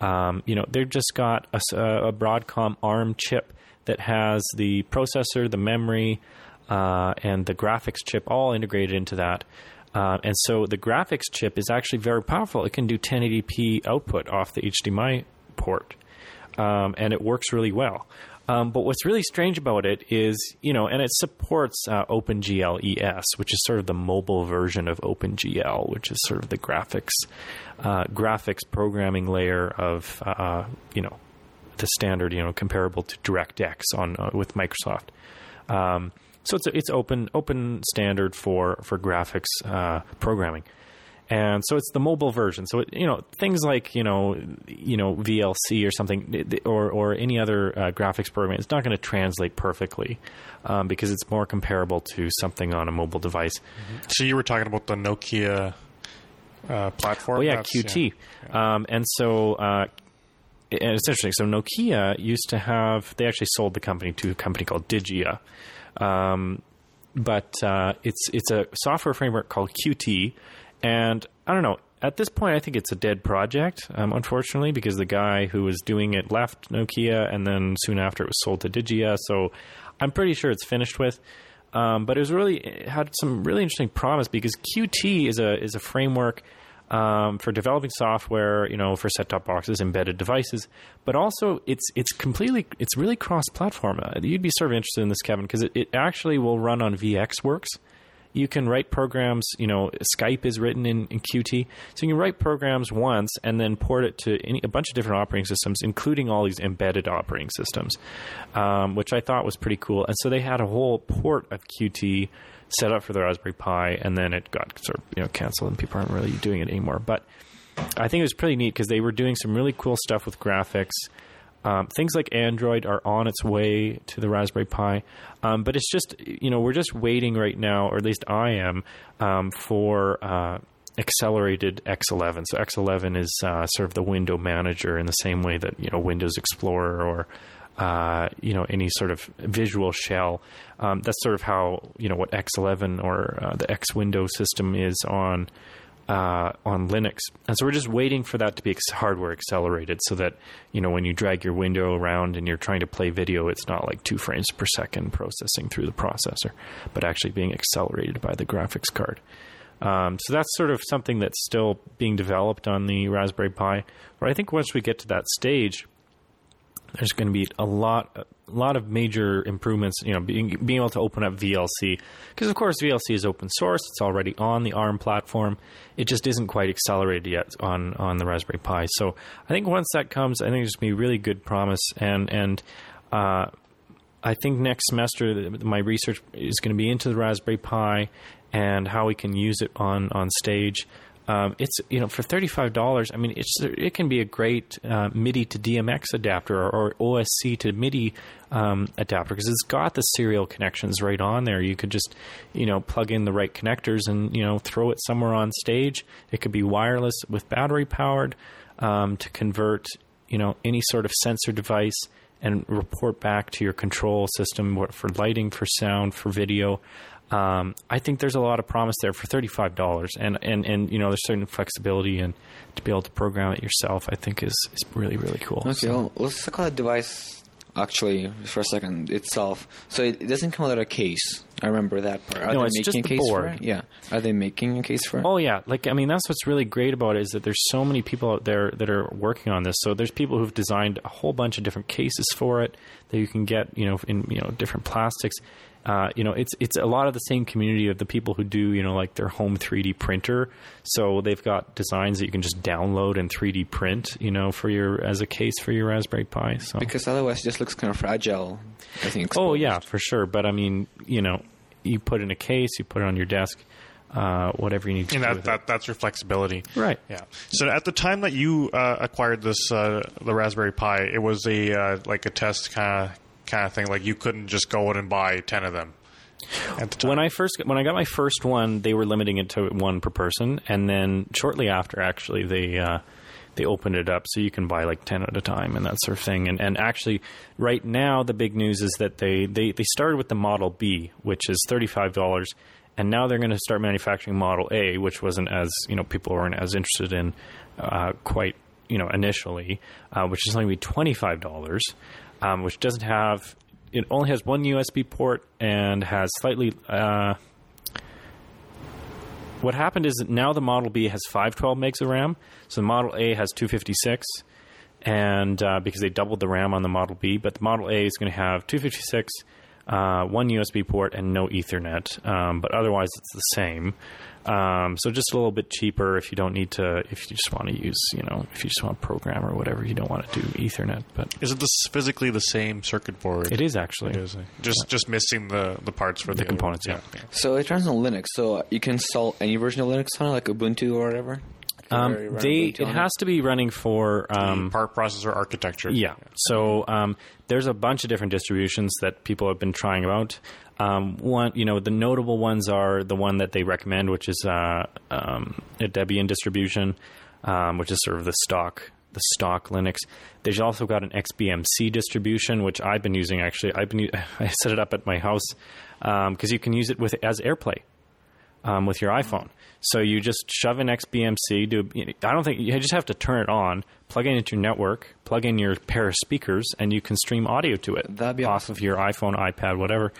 um, you know they've just got a, a Broadcom ARM chip that has the processor, the memory. Uh, and the graphics chip all integrated into that. Uh, and so the graphics chip is actually very powerful. It can do 1080p output off the HDMI port, um, and it works really well. Um, but what's really strange about it is, you know, and it supports uh, OpenGL ES, which is sort of the mobile version of OpenGL, which is sort of the graphics uh, graphics programming layer of, uh, you know, the standard, you know, comparable to DirectX on uh, with Microsoft. Um, so it's it's open open standard for for graphics uh, programming, and so it's the mobile version. So it, you know things like you know you know VLC or something or or any other uh, graphics program. It's not going to translate perfectly um, because it's more comparable to something on a mobile device. Mm-hmm. So you were talking about the Nokia uh, platform. Oh yeah, That's, QT, yeah. Um, and so. Uh, and it's interesting. So Nokia used to have. They actually sold the company to a company called Digia, um, but uh, it's it's a software framework called Qt, and I don't know. At this point, I think it's a dead project, um, unfortunately, because the guy who was doing it left Nokia, and then soon after it was sold to Digia. So I'm pretty sure it's finished with. Um, but it was really it had some really interesting promise because Qt is a is a framework um, for developing software, you know, for set-top boxes, embedded devices, but also it's it's completely it's really cross-platform. Uh, you'd be sort of interested in this, Kevin, because it, it actually will run on VxWorks. You can write programs. You know, Skype is written in, in Qt, so you can write programs once and then port it to any, a bunch of different operating systems, including all these embedded operating systems, um, which I thought was pretty cool. And so they had a whole port of Qt set up for the Raspberry Pi, and then it got sort of you know canceled, and people aren't really doing it anymore. But I think it was pretty neat because they were doing some really cool stuff with graphics. Um, things like Android are on its way to the Raspberry Pi, um, but it's just you know we're just waiting right now, or at least I am, um, for uh, accelerated X11. So X11 is uh, sort of the window manager in the same way that you know Windows Explorer or uh, you know any sort of visual shell. Um, that's sort of how you know what X11 or uh, the X window system is on uh, on Linux, and so we're just waiting for that to be hardware accelerated, so that you know when you drag your window around and you're trying to play video, it's not like two frames per second processing through the processor, but actually being accelerated by the graphics card. Um, so that's sort of something that's still being developed on the Raspberry Pi. But I think once we get to that stage, there's going to be a lot, a lot of major improvements. You know, being being able to open up VLC because, of course, VLC is open source. It's already on the ARM platform. It just isn't quite accelerated yet on on the Raspberry Pi. So I think once that comes, I think there's going to be really good promise. And and uh, I think next semester my research is going to be into the Raspberry Pi and how we can use it on on stage. Um, it's you know for thirty five dollars. I mean, it's it can be a great uh, MIDI to DMX adapter or, or OSC to MIDI um, adapter because it's got the serial connections right on there. You could just you know plug in the right connectors and you know throw it somewhere on stage. It could be wireless with battery powered um, to convert you know any sort of sensor device and report back to your control system for lighting, for sound, for video. Um, I think there's a lot of promise there for thirty five dollars, and, and and you know there's certain flexibility and to be able to program it yourself. I think is is really really cool. Okay, So- well, let's talk about the device actually for a second itself. So it, it doesn't come without a case. I remember that part. Are No, they it's making just a the case for board. it? Yeah. Are they making a case for it? Oh yeah, like I mean that's what's really great about it is that there's so many people out there that are working on this. So there's people who've designed a whole bunch of different cases for it that you can get, you know, in you know different plastics. Uh, you know, it's it's a lot of the same community of the people who do you know like their home 3D printer. So they've got designs that you can just download and 3D print, you know, for your as a case for your Raspberry Pi. So Because otherwise it just looks kind of fragile. I think. Oh yeah, for sure. But I mean, you know, you put in a case, you put it on your desk, uh, whatever you need to And do. that, with that that's your flexibility. Right. Yeah. So at the time that you uh, acquired this, uh, the Raspberry Pi, it was a uh, like a test kind of kind of thing. Like you couldn't just go out and buy ten of them. The. When I first when I got my first one, they were limiting it to one per person, and then shortly after, actually, they uh, they opened it up so you can buy like ten at a time and that sort of thing. And and actually, right now, the big news is that they they they started with the Model B, which is thirty five dollars. And now they're going to start manufacturing Model A, which wasn't as you know people weren't as interested in uh, quite you know initially, uh, which is only going to be twenty five dollars, um, which doesn't have it only has one USB port and has slightly. Uh, what happened is that now the Model B has 512 megs of RAM, so the Model A has 256, and uh, because they doubled the RAM on the Model B, but the Model A is going to have 256, uh, one USB port, and no Ethernet. Um, but otherwise, it's the same. Um, so just a little bit cheaper if you don't need to, if you just want to use, you know, if you just want to program or whatever, you don't want to do Ethernet. But is it this physically the same circuit board? it is actually. It is. Just just missing the, the parts for the, other components, ones. yeah. So it runs on Linux. So you can install any version of Linux on it, like Ubuntu or whatever. Um, they it on has to be running for um, Um, part processor architecture. Yeah. So um, there's a bunch of different distributions that people have been trying out. Um, one, you know, the notable ones are the one that they recommend, which is uh, um, a Debian distribution, um, which is sort of the stock the stock Linux. There's also got an XBMC distribution, which I've been using. Actually, I've been u- (laughs) I set it up at my house because you can use it with as AirPlay um, with your iPhone. So you just shove an XBMC. Do I don't think you just have to turn it on, plug it into your network, plug in your pair of speakers, and you can stream audio to it That'd be off of your iPhone, iPad, whatever.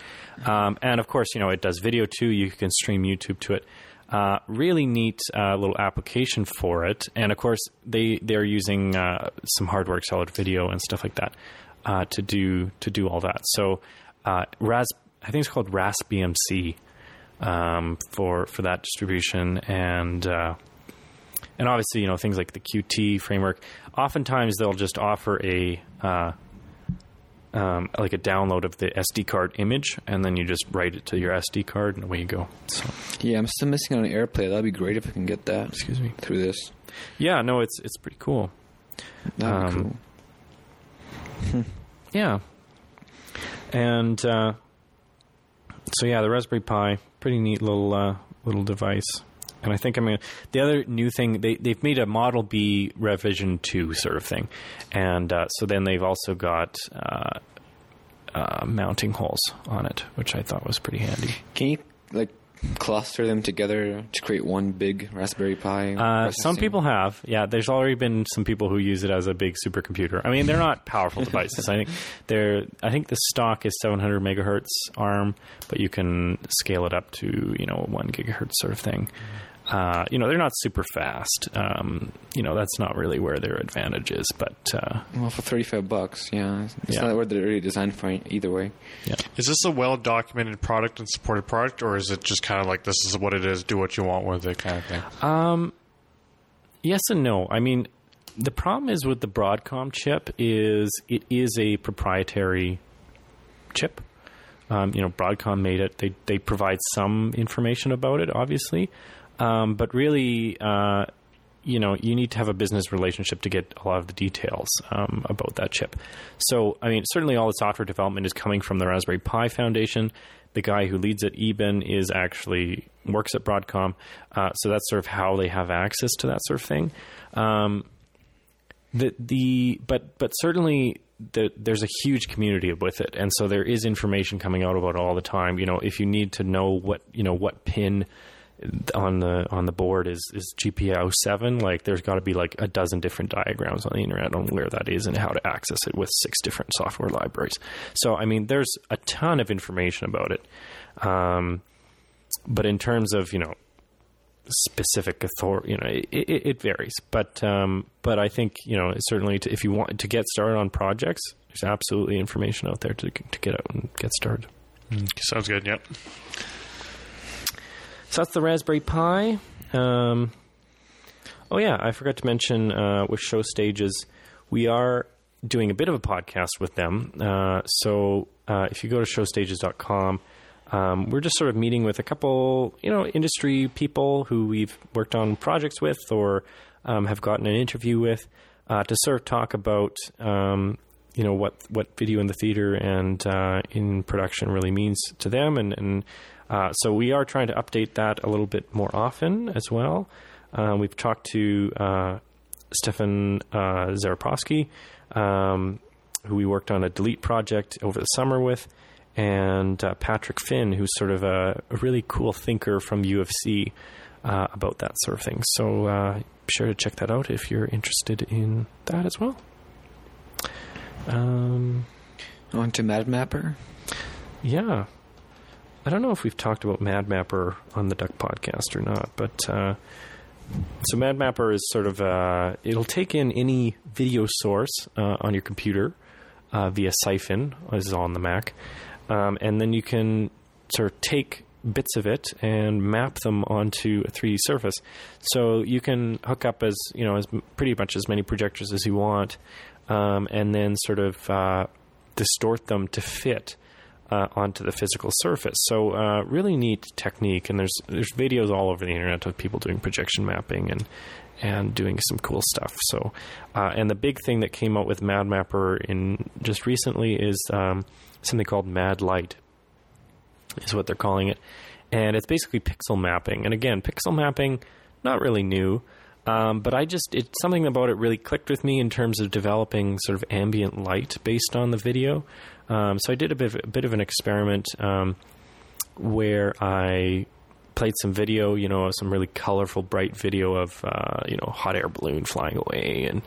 Um, and of course, you know it does video too. You can stream YouTube to it. Uh, really neat uh, little application for it, and of course they they're using uh, some hardware accelerated video and stuff like that uh, to do to do all that. So uh, Ras, I think it's called RaspBMC um, for for that distribution, and uh, and obviously you know things like the Qt framework. Oftentimes they'll just offer a uh, um, like a download of the SD card image, and then you just write it to your SD card, and away you go. So Yeah, I'm still missing on AirPlay. That'd be great if I can get that. excuse me. Through this. Yeah, no, it's it's pretty cool. That'd be Um, cool. (laughs) yeah, and uh, so yeah, the Raspberry Pi, pretty neat little uh, little device. And I think I'm gonna. The other new thing they they've made a Model B revision two sort of thing, and uh, so then they've also got uh, uh, mounting holes on it, which I thought was pretty handy. Can you like cluster them together to create one big Raspberry Pi? Uh, some people have, yeah. There's already been some people who use it as a big supercomputer. I mean, they're not powerful devices. I think they're. I think the stock is 700 megahertz ARM, but you can scale it up to you know one gigahertz sort of thing. Uh, you know, they're not super fast. Um, you know, that's not really where their advantage is. But uh, Well, for thirty-five bucks, yeah, it's Yeah. not what they're really designed for either way. yeah, Is this a well documented product and supported product, or is it just kind of like this is what it is, do what you want with it kind of thing? Yes and no. I mean, the problem is with the Broadcom chip is it is a proprietary chip. Um, you know, Broadcom made it. They they provide some information about it, obviously, um, but really, uh, you know, you need to have a business relationship to get a lot of the details um, about that chip. So, I mean, certainly all the software development is coming from the Raspberry Pi Foundation. The guy who leads it, Eben, is actually works at Broadcom, uh, so that's sort of how they have access to that sort of thing. Um, the the but but certainly the, there's a huge community with it, and so there is information coming out about it all the time. You know, if you need to know what you know what pin on the on the board is is GPIO seven, like there's got to be like a dozen different diagrams on the internet on where that is and how to access it with six different software libraries. So I mean, there's a ton of information about it. Um, but in terms of you know specific authority. You know, it, it, it varies, but um, but I think you know certainly to, if you want to get started on projects, there's absolutely information out there to to get out and get started. Sounds good. Yep. So that's the Raspberry Pi. Um, oh yeah, I forgot to mention uh, with ShowStages, we are doing a bit of a podcast with them. Uh, so uh, if you go to showstages.com, um, we're just sort of meeting with a couple, you know, industry people who we've worked on projects with or um, have gotten an interview with uh, to sort of talk about, um, you know, what what video in the theater and uh, in production really means to them, and and uh, so we are trying to update that a little bit more often as well. Uh, we've talked to uh, Stefan uh, um, who we worked on a Delete project over the summer with, and uh, Patrick Finn, who's sort of a, a really cool thinker from U of C uh, about that sort of thing. So uh, be sure to check that out if you're interested in that as well. Um, On to MadMapper. yeah. I don't know if we've talked about MadMapper on the Duck podcast or not, but uh, so MadMapper is sort of uh, it'll take in any video source uh, on your computer uh, via Syphon, as is on the Mac, um, and then you can sort of take bits of it and map them onto a 3D surface. So you can hook up as you know as pretty much as many projectors as you want, um, and then sort of uh, distort them to fit uh, onto the physical surface. So uh, really neat technique, and there's there's videos all over the internet of people doing projection mapping and and doing some cool stuff. So uh, and the big thing that came out with MadMapper in just recently is um, something called Mad Light, is what they're calling it, and it's basically pixel mapping. And again, pixel mapping not really new. Um, but I just, it's something about it really clicked with me in terms of developing sort of ambient light based on the video. Um, so I did a bit, of, a bit of an experiment um, where I played some video, you know, some really colorful, bright video of, uh, you know, hot air balloon flying away, and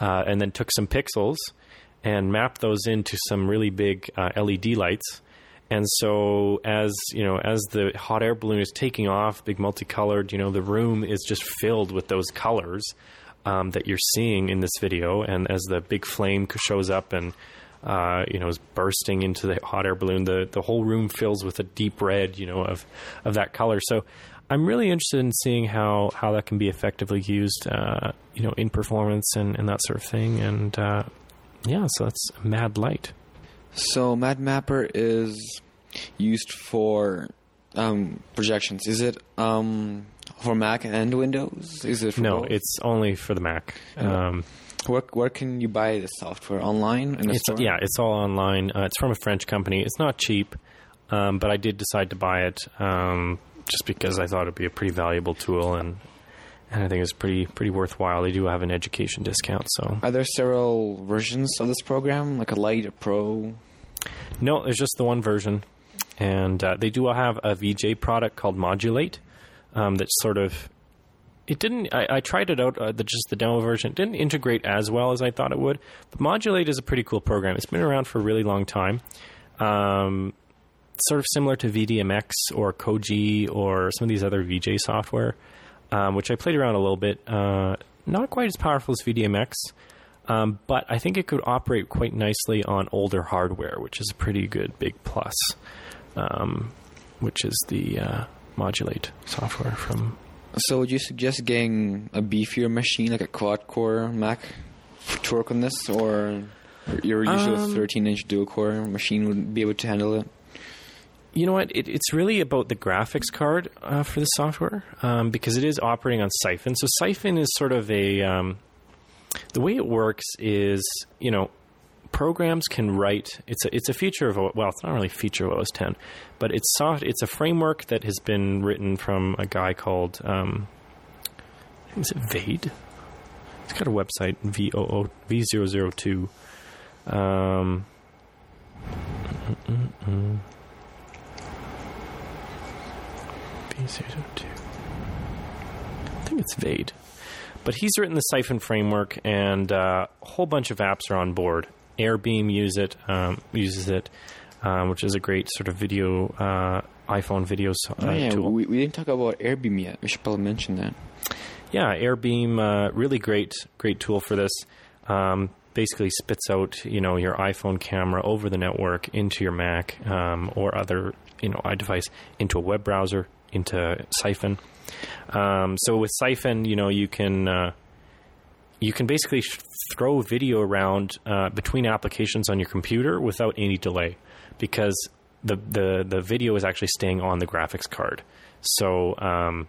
uh, and then took some pixels and mapped those into some really big uh, LED lights. And so, as you know, as the hot air balloon is taking off, big multicolored, you know, the room is just filled with those colors um, that you're seeing in this video. And as the big flame shows up and uh, you know is bursting into the hot air balloon, the the whole room fills with a deep red, you know, of of that color. So, I'm really interested in seeing how how that can be effectively used, uh, you know, in performance and, and that sort of thing. And uh, yeah, so that's Mad Light. So MadMapper is used for um, projections. Is it um, for Mac and Windows? Is it for No, both? it's only for the Mac. Um, Where where can you buy the software online? In the It's, store? yeah, it's all online. Uh, it's from a French company. It's not cheap, um, but I did decide to buy it um, just because I thought it'd be a pretty valuable tool, and and I think it's pretty pretty worthwhile. They do have an education discount, so Are there several versions of this program, like a light, a pro? no, there's just the one version, and uh, they do have a VJ product called Modul8 um, that sort of. It didn't. I, I tried it out, uh, the, just the demo version. It didn't integrate as well as I thought it would. But Modul8 is a pretty cool program. It's been around for a really long time. Um, sort of similar to VDMX or CoGe or some of these other VJ software, um, which I played around a little bit. Uh, not quite as powerful as VDMX, um, but I think it could operate quite nicely on older hardware, which is a pretty good big plus. Um, which is the uh, Modul8 software from. So would you suggest getting a beefier machine, like a quad-core Mac, to work on this, or your usual Um, 13-inch dual-core machine would be able to handle it? You know what? It, it's really about the graphics card uh, for the software um, because it is operating on Syphon. So Syphon is sort of a um, the way it works is you know programs can write. It's a it's a feature of well, it's not really a feature of OS 10, but it's soft. It's a framework that has been written from a guy called um, is it Vade? He's got a website V O O V 002 Um, V02. I think it's Vade. But he's written the Syphon framework, and uh, a whole bunch of apps are on board. AirBeam use it, um, uses it, um, which is a great sort of video uh, iPhone video uh, oh yeah, tool. we, we didn't talk about AirBeam yet. We should probably mention that. Yeah, AirBeam, uh, really great, great tool for this. Um, basically spits out, you know, your iPhone camera over the network into your Mac um, or other, you know, iDevice into a web browser, into Syphon. Um, so with Syphon, you know, you can uh, you can basically sh- throw video around uh, between applications on your computer without any delay, because the the the video is actually staying on the graphics card. So um,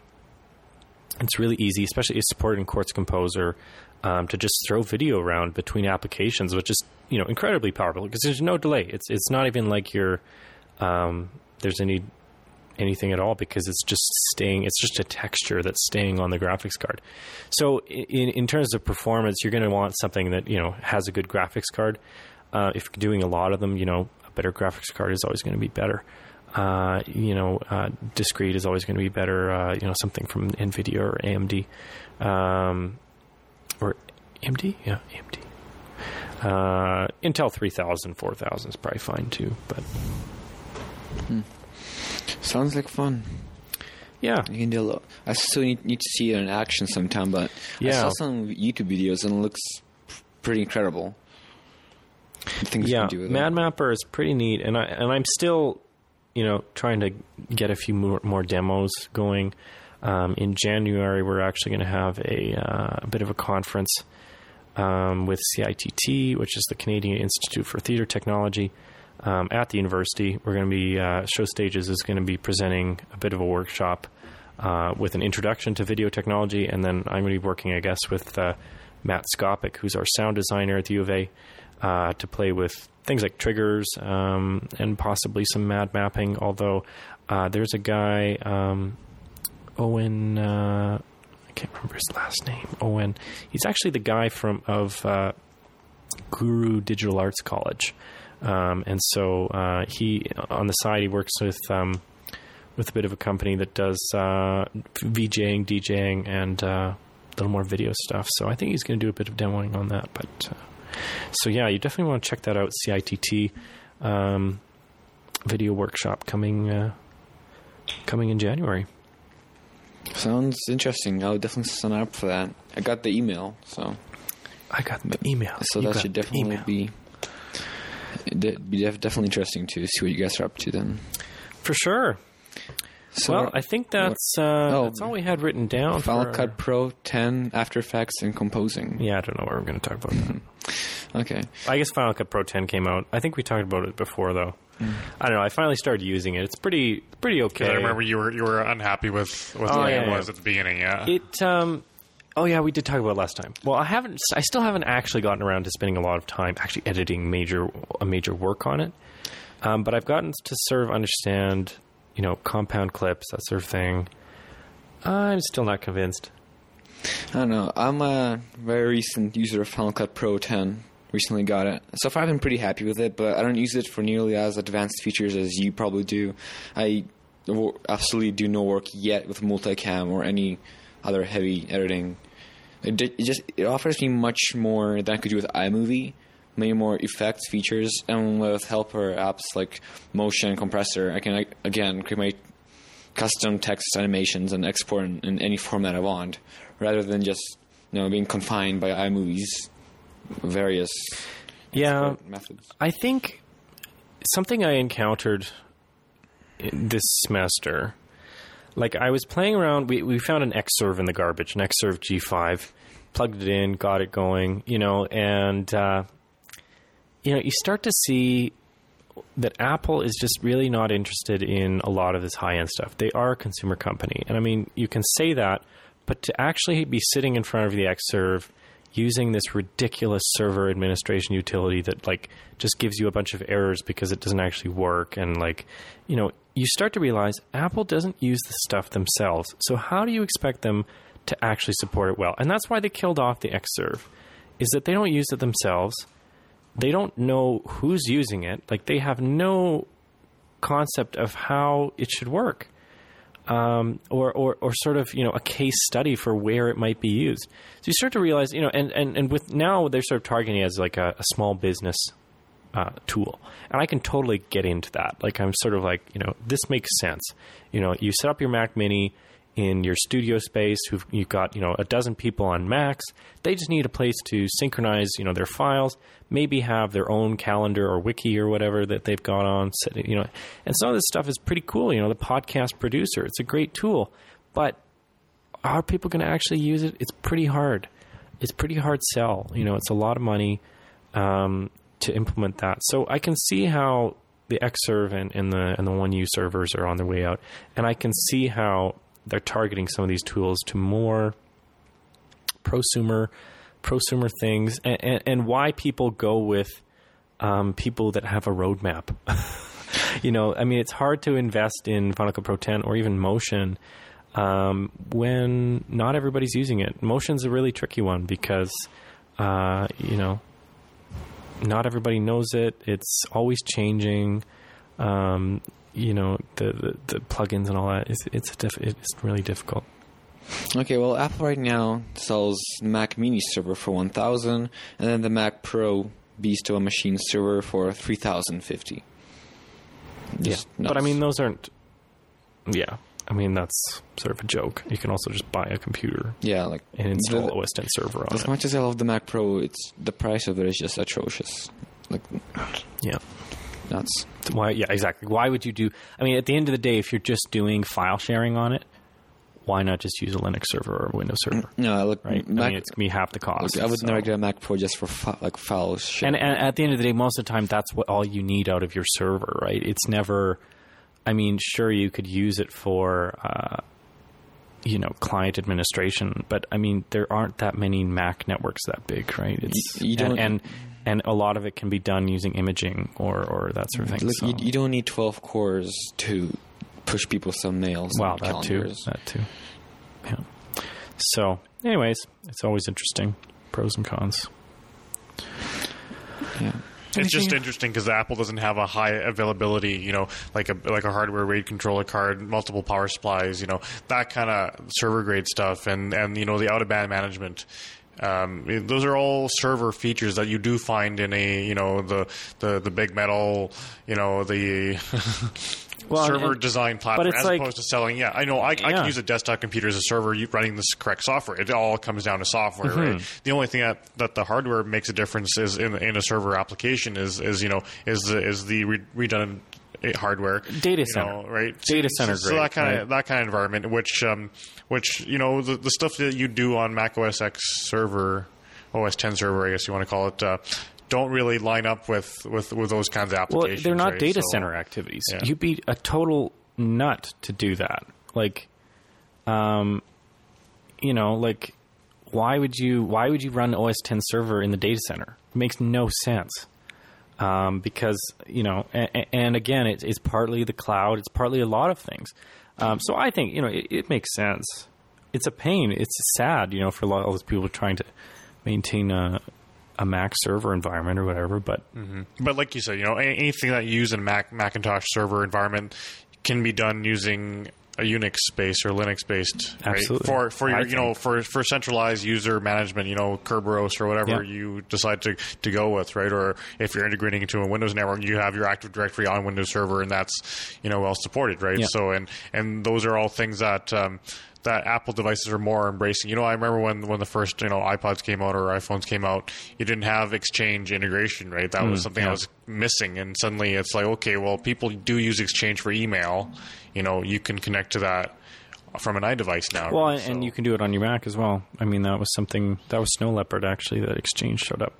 it's really easy, especially it's supported in Quartz Composer, um, to just throw video around between applications, which is you know incredibly powerful because there's no delay. It's it's not even like you're um, there's any anything at all because it's just staying. It's just a texture that's staying on the graphics card. So in in terms of performance, you're going to want something that you know has a good graphics card. Uh, if you're doing a lot of them, you know a better graphics card is always going to be better. Uh, you know, uh, discrete is always going to be better. Uh, you know, something from NVIDIA or AMD, um, or AMD, yeah, AMD. Uh, Intel 3000, 4000 is probably fine too, but Sounds like fun. yeah, You can do a lot. I still need, need to see it in action sometime, but yeah. I saw some YouTube videos and it looks pretty incredible. Things yeah. Mad. Mapper is pretty neat, and I and I'm still, you know, trying to get a few more, more demos going. Um, in January, we're actually going to have a, uh, a bit of a conference um, with CITT, which is the Canadian Institute for Theatre Technology, um, at the university. We're going to be uh, ShowStages is going to be presenting a bit of a workshop uh, with an introduction to video technology, and then I'm going to be working, I guess, with uh, Matt Skopik, who's our sound designer at the U of A, uh, to play with things like triggers um, and possibly some mad mapping. Although uh, there's a guy, um, Owen. Uh, I can't remember his last name. Owen. He's actually the guy from of Guru Digital Arts College, um, and so uh, he on the side he works with um, with a bit of a company that does uh, VJing, DJing, and uh, a little more video stuff. So I think he's going to do a bit of demoing on that. But uh, so yeah, you definitely want to check that out. CITT um, video workshop coming uh, coming in January. Sounds interesting. I'll definitely sign up for that. I got the email, so I got the email, so You that should definitely be de- be def- definitely interesting to see what you guys are up to then. for sure. So well, I think that's uh, Oh. that's all we had written down. Final for- Cut Pro 10, After Effects, and composing. Yeah, I don't know what we're going to talk about. that. (laughs) Okay. I guess Final Cut Pro 10 came out. I think we talked about it before, though. Mm. I don't know. I finally started using it. It's pretty pretty okay. I remember you were you were unhappy with with Oh, the way yeah, it yeah. was at the beginning. Yeah, It um, Oh yeah, we did talk about it last time. Well, I haven't. I still haven't actually gotten around to spending a lot of time actually editing major a major work on it. Um, but I've gotten to sort of understand, you know, compound clips that sort of thing. I'm still not convinced. I don't know. I'm a very recent user of Final Cut Pro 10. Recently got it. So far, I've been pretty happy with it, but I don't use it for nearly as advanced features as you probably do. I absolutely do no work yet with multicam or any other heavy editing. It, it just it offers me much more than I could do with iMovie. Many more effects, features, and with helper apps like Motion Compressor, I can again create custom text animations and export in, in any format I want, rather than just you know being confined by iMovie's various Yeah, methods. I think something I encountered this semester, like I was playing around. We we found an Xserve in the garbage, an Xserve G5, plugged it in, got it going, you know, and uh, you know you start to see that Apple is just really not interested in a lot of this high end stuff. They are a consumer company, and I mean you can say that, but to actually be sitting in front of the Xserve using this ridiculous server administration utility that like just gives you a bunch of errors because it doesn't actually work and like you know you start to realize apple doesn't use the stuff themselves. So how do you expect them to actually support it well? And that's why they killed off the xserve is that they don't use it themselves. They don't know who's using it. Like they have no concept of how it should work um, or, or, or sort of you know a case study for where it might be used. So you start to realize you know, and, and, and with now they're sort of targeting it as like a, a small business uh, tool, and I can totally get into that. Like I'm sort of like you know this makes sense. You know, you set up your Mac Mini in your studio space. Who've you've got you know a dozen people on Macs. They just need a place to synchronize you know their files. Maybe have their own calendar or wiki or whatever that they've got on. You know, and some of this stuff is pretty cool. You know, the podcast producer. It's a great tool, but are people going to actually use it? It's pretty hard. It's pretty hard sell. You know, it's a lot of money um, to implement that. So I can see how the Xserve and, and the and the One U servers are on their way out, and I can see how they're targeting some of these tools to more prosumer prosumer things, and, and, and why people go with um, people that have a roadmap. (laughs) you know, I mean, it's hard to invest in Final Cut Pro 10 or even Motion um, when not everybody's using it. Motion's a really tricky one because, uh, you know, not everybody knows it. It's always changing. Um, you know, the, the, the plugins and all that. It's, it's, diff- it's really difficult. Okay, well, Apple right now sells Mac Mini server for one thousand, and then the Mac Pro Bistro machine server for three thousand fifty. yeah But I mean, those aren't. Yeah. I mean, that's sort of a joke. You can also just buy a computer yeah, like and install the- OS 10 server on As it. As much as I love the Mac Pro, it's the price of it is just atrocious. Like Yeah. nuts. Why? Yeah, exactly. Why would you do? I mean, at the end of the day, if you're just doing file sharing on it, why not just use a Linux server or a Windows server? Mm, no, I look, Right? Mac, I mean, it's gonna be half the cost. look, I would so- never get a Mac Pro just for fi- like file share. And, and at the end of the day, most of the time, that's what all you need out of your server, right? It's never. I mean, sure, you could use it for, uh, you know, client administration, but I mean, there aren't that many Mac networks that big, right? It's you don't- and, and and a lot of it can be done using imaging or or that sort of thing. Look, so. you, you don't need twelve cores to push people thumbnails. Wow, and that too. calendars. That too. Yeah. So, anyways, it's always interesting. Pros and cons. Yeah. It's just interesting because Apple doesn't have a high availability, you know, like a like a hardware RAID controller card, multiple power supplies, you know, that kind of server grade stuff, and and you know the out of band management. Um, those are all server features that you do find in a you know the the, the big metal, you know the (laughs) Well, server and- design platform as like- opposed to selling. Yeah, I know I, I can use a desktop computer as a server running this correct software. It all comes down to software, Mm-hmm. right? The only thing that, that the hardware makes a difference is in, in a server application is is you know is the is the re- redundant hardware Data center. know, right? Data center so, so grade, that kind of that kind of environment, which um, which you know the, the stuff that you do on Mac OS X server, OS 10 server, I guess you want to call it. Uh, don't really line up with, with, with those kinds of applications. Well, they're not right? data So- center activities. Yeah. You'd be a total nut to do that. Like, um, you know, like why would you why would you run OS 10 server in the data center? It makes no sense. Um, because you know, and, and again, it, it's partly the cloud. It's partly a lot of things. Um, so I think you know it, it makes sense. It's a pain. It's sad, you know, for a lot of those people trying to maintain a, a Mac server environment or whatever. But But like you said, you know, anything that you use in a Mac Macintosh server environment can be done using a Unix based or Linux based, right? Absolutely. For for your, you know, for for centralized user management, you know, Kerberos or whatever Yeah. you decide to to go with, right? Or if you're integrating into a Windows network, you have your Active Directory on Windows Server, and that's you know well supported, right? Yeah. So and and those are all things that. Um, that Apple devices are more embracing. You know, I remember when when the first you know iPods came out or iPhones came out, you didn't have Exchange integration, right? That was something Mm, yeah. that was missing, and suddenly it's like, okay, well, people do use Exchange for email. You know, you can connect to that from an iDevice now. well, right? and, and So- you can do it on your Mac as well. I mean, that was something that was Snow Leopard actually that Exchange showed up.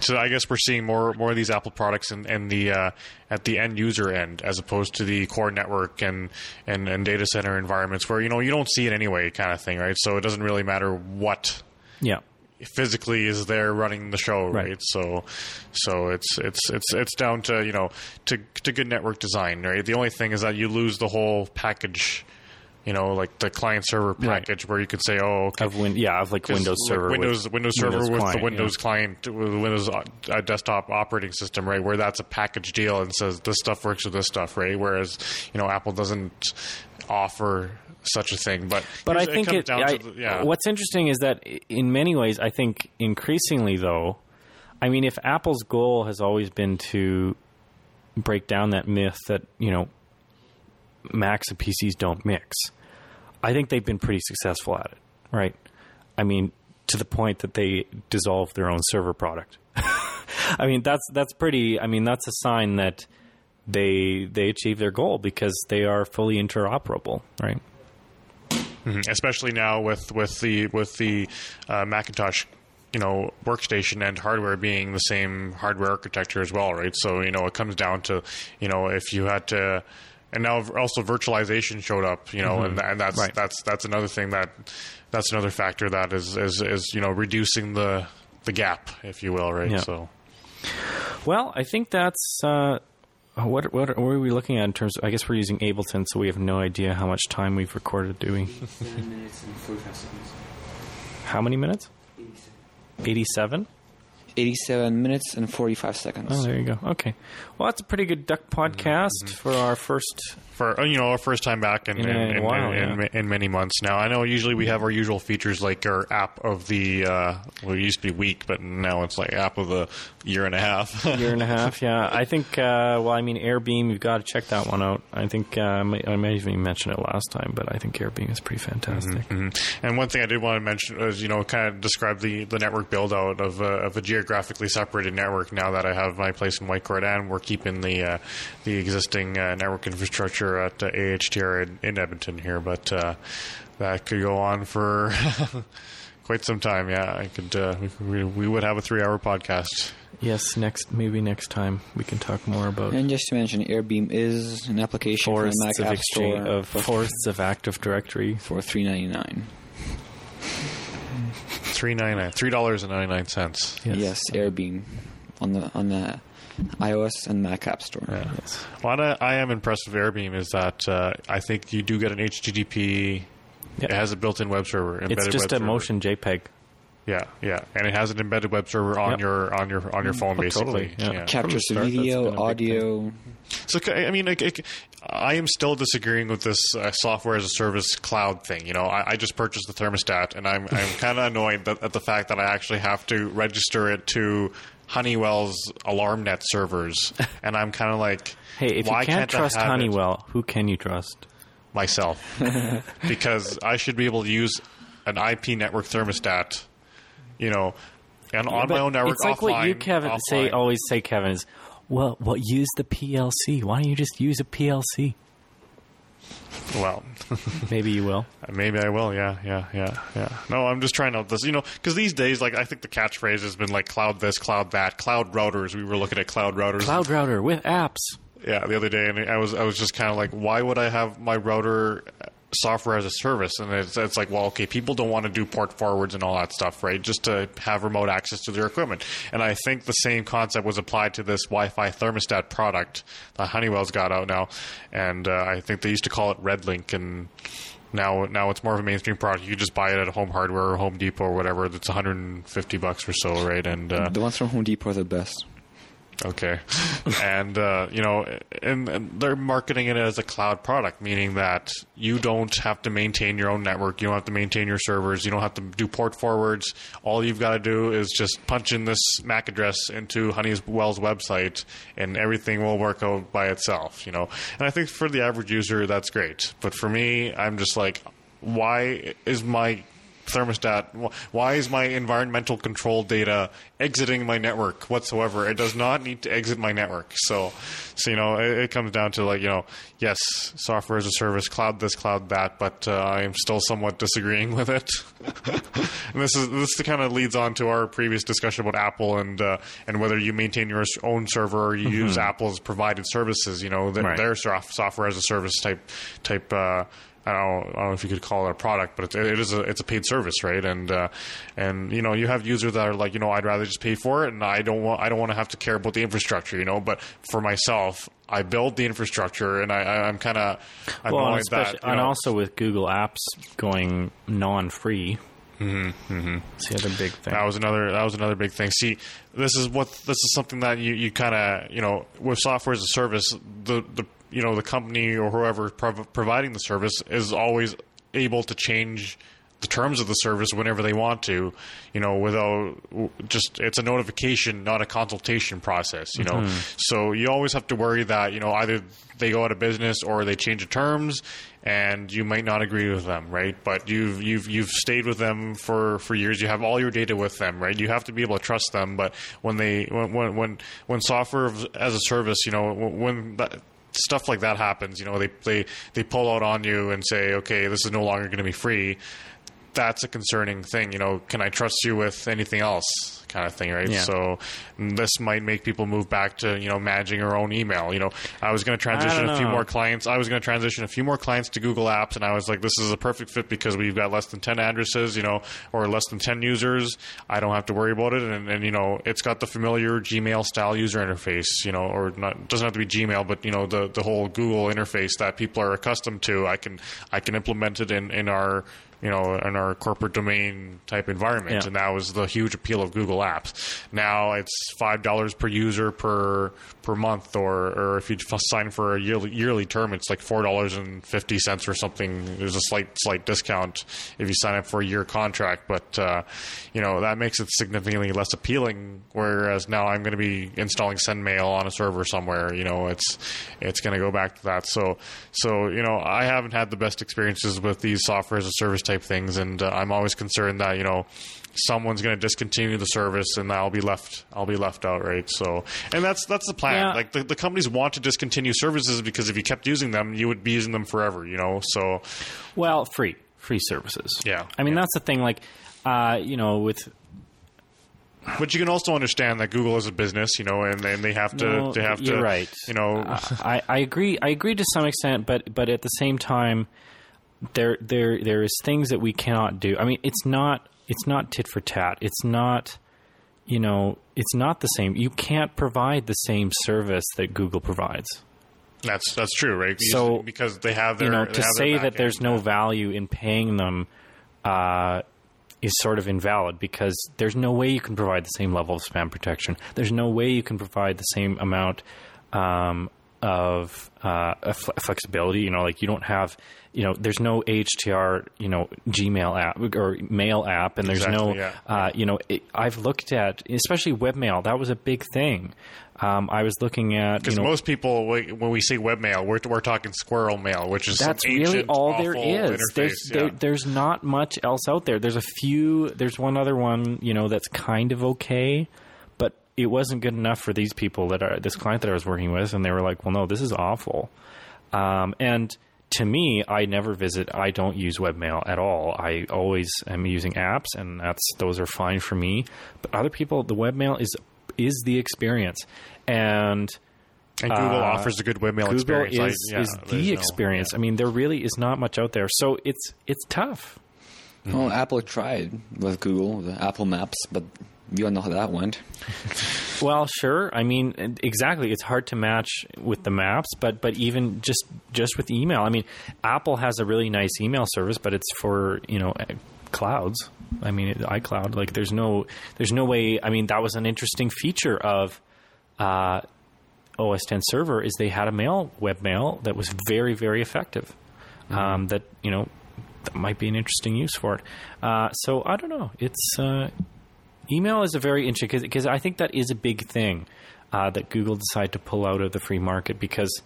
So I guess we're seeing more more of these Apple products in, in the uh, at the end user end, as opposed to the core network and, and and data center environments where you know you don't see it anyway, kind of thing, right? So it doesn't really matter what Yeah. physically is there running the show, right? Right. So, so it's it's it's it's down to you know to to good network design, right? The only thing is that you lose the whole package, you know, like the client server Right. package where you could say, oh, okay. Of win, yeah, of like Windows like, Server, with Windows Windows Server Windows with client, the yeah. Windows client, with the Windows uh, desktop operating system, right? Where that's a package deal and says this stuff works with this stuff, right? Whereas you know Apple doesn't offer such a thing, but But I think it. down I, the, yeah. What's interesting is that in many ways, I think increasingly though, I mean, if Apple's goal has always been to break down that myth that you know Macs and PCs don't mix, I think they've been pretty successful at it, right? I mean, to the point that they dissolve their own server product. (laughs) I mean, that's that's pretty. I mean, that's a sign that they they achieve their goal because they are fully interoperable, right? especially now with with the with the uh, Macintosh you know workstation and hardware being the same hardware architecture as well right so you know it comes down to you know if you had to and now also virtualization showed up you know and, and that's Right. that's that's another thing that that's another factor that is is, is you know reducing the the gap if you will right Yeah. so Well, I think that's uh, what, what what are we looking at in terms? Of, I guess we're using Ableton, so we have no idea how much time we've recorded. Do we? minutes and 45 seconds. How many minutes? Eighty-seven. 87 minutes and 45 seconds. Oh, there you go. Okay. Well, that's a pretty good duck podcast for our first. for uh, you know our first time back in In in, a in, while, in, yeah. in, in many months now. I know usually we have our usual features like our app of the uh, well, it used to be week, but now it's like app of the year and a half. (laughs) Year and a half, yeah. I think. Uh, well, I mean, AirBeam. You've got to check that one out. I think uh, I may I may even mention it last time, but I think AirBeam is pretty fantastic. Mhm. And one thing I did want to mention is, you know, kind of describe the, the network build out of, uh, of a geographically separated network now that I have my place in Whitecourt and we're keeping the uh, the existing uh, network infrastructure at uh, AHTR in, in Edmonton here. But uh, that could go on for (laughs) quite some time. Yeah, I could. Uh, we, we would have a three hour podcast. Yes, next maybe next time we can talk more about And just to mention, AirBeam is an application for the Mac of App Store of forests of Active Directory. for 3.99. Three ninety nine, three dollars and ninety nine cents. Yes. AirBeam on the on the iOS and Mac App Store. Yes. What I, I am impressed with AirBeam is that uh, I think you do get an HTTP. Yeah. It has a built-in web server. Embedded It's just web a server. motion JPEG. Yeah, yeah, and it has an embedded web server on Yep. your on your on your phone, Oh, basically. totally, yeah. Captures From the the start, video, been a big audio. So I mean, like, like, I am still disagreeing with this uh, software as a service cloud thing. You know, I, I just purchased the thermostat, and I'm I'm (laughs) kind of annoyed that, at the fact that I actually have to register it to Honeywell's AlarmNet servers, (laughs) and I'm kind of like, Hey, if why you can't, can't I trust have it? Honeywell, who can you trust? myself (laughs) because I should be able to use an IP network thermostat, you know, and on my own network It's like offline. what you, Kevin, say always say, Kevin, is well, well, use the PLC. Why don't you just use a PLC? Well, (laughs) Maybe you will. Uh, maybe I will. Yeah, yeah, yeah, yeah. No, I'm just trying out this, you know, because these days, like, I think the catchphrase has been like cloud this, cloud that, cloud routers. We were looking at cloud routers. Cloud router with apps. yeah, the other day, and I was I was just kind of like, why would I have my router software as a service, and it's, it's like, well, okay, people don't want to do port forwards and all that stuff, right? Just to have remote access to their equipment. And I think the same concept was applied to this Wi-Fi thermostat product that Honeywell's got out now, and uh, I think they used to call it RedLink, and now now it's more of a mainstream product. You just buy it at Home Hardware or Home Depot or whatever. That's 150 bucks or so, right? And uh, The ones from Home Depot are the best. Okay, (laughs) and uh, you know, and, and they're marketing it as a cloud product, meaning that you don't have to maintain your own network, you don't have to maintain your servers, you don't have to do port forwards. All you've got to do is just punch in this MAC address into Honeywell's website, and everything will work out by itself. You know, and I think for the average user, that's great. But for me, I'm just like, why is my thermostat. Why is my environmental control data exiting my network whatsoever? It does not need to exit my network. So, so you know, it, it comes down to like you know, yes, software as a service, cloud this, cloud that, but uh, I am still somewhat disagreeing (laughs) with it. and this is this kind of leads on to our previous discussion about Apple and uh, and whether you maintain your own server or you use Apple's provided services. You know, Right. their soft- software as a service type type. Uh, I don't, I don't know if you could call it a product, but it's, it is a it's a paid service, right? And uh, and you know you have users that are like, you know, I'd rather just pay for it, and I don't want I don't want to have to care about the infrastructure, you know. But for myself, I build the infrastructure, and I, I'm kind of Well, and, that you and also with Google Apps going non-free. Mm-hmm, mm-hmm. It's the other big thing. That was another. That was another big thing. See, this is what this is something that you, you kind of you know with software as a service, the the you know the company or whoever prov- providing the service is always able to change the terms of the service whenever they want to, you know, without just it's a notification, not a consultation process, you know. Mm-hmm. So you always have to worry that you know either they go out of business or they change the terms, and you might not agree with them, right? But you've you've you've stayed with them for for years. You have all your data with them, right? You have to be able to trust them. But when they when when when, when software as a service, you know, when, when that stuff like that happens, you know, they they they pull out on you and say, okay, this is no longer going to be free that's a concerning thing. You know, can I trust you with anything else? Kind of thing, right? Yeah. So this might make people move back to you know managing their own email. You know, I was going to transition a few more clients. I was going to transition a few more clients to Google Apps, and I was like, this is a perfect fit because we've got less than ten addresses, you know, or less than ten users. I don't have to worry about it, and, and you know, it's got the familiar Gmail style user interface. You know, or not it doesn't have to be Gmail, but you know, the the whole Google interface that people are accustomed to. I can I can implement it in in our you know, in our corporate domain type environment, Yeah. and that was the huge appeal of Google Apps. Now it's five dollars per user per per month, or or if you sign for a yearly yearly term, it's like four dollars and fifty cents or something. There's a slight slight discount if you sign up for a year contract, but uh, you know that makes it significantly less appealing. Whereas now I'm going to be installing SendMail on a server somewhere. You know, it's it's going to go back to that. So so you know I haven't had the best experiences with these software as a service type things, and uh, I'm always concerned that you know someone's going to discontinue the service and I'll be left I'll be left out right so and that's that's the plan Yeah. like the, the companies want to discontinue services because if you kept using them you would be using them forever you know so Well, free, free services. Yeah, I mean yeah. that's the thing. Like, uh, you know, with but you can also understand that Google is a business you know and, and they have to No, they have to right. you know I, I agree. I agree to some extent, but but at the same time, there there there is things that we cannot do. I mean, it's not it's not tit for tat. It's not you know it's not the same. You can't provide the same service that Google provides. that's that's true right So, because they have their you know, to say that there's no value in paying them uh, is sort of invalid because there's no way you can provide the same level of spam protection. There's no way you can provide the same amount um, of uh, flexibility. You know, like you don't have, you know, there's no HTR, you know, Gmail app or mail app, and there's no, yeah. uh, you know, it, I've looked at, especially webmail. That was a big thing. Um, I was looking at, you because know, most people when we say webmail we're, we're talking SquirrelMail which is that's really all there is. There's yeah. there, there's not much else out there. There's a few. There's one other one, you know, that's kind of okay, but it wasn't good enough for these people that are this client that I was working with, and they were like, "Well, no, this is awful." Um, and to me, I never visit. I don't use webmail at all. I always am using apps, and that's those are fine for me. But other people, the webmail is is the experience, and And Google Uh, offers a good webmail Google experience. I- is, yeah, is the no- experience. I mean, there really is not much out there, so it's it's tough. Well, Apple tried with Google, the Apple Maps, but we all know how that went. (laughs) Well, sure. I mean, exactly. It's hard to match with the maps, but but even just just with email. I mean, Apple has a really nice email service, but it's for you know uh, clouds. I mean, iCloud. Like, there's no there's no way. I mean, that was an interesting feature of. Uh, OS X server is they had a mail webmail that was very very effective. Um, that you know that might be an interesting use for it. Uh, so I don't know. It's uh, email is a very interesting because I think that is a big thing uh, that Google decided to pull out of the free market because.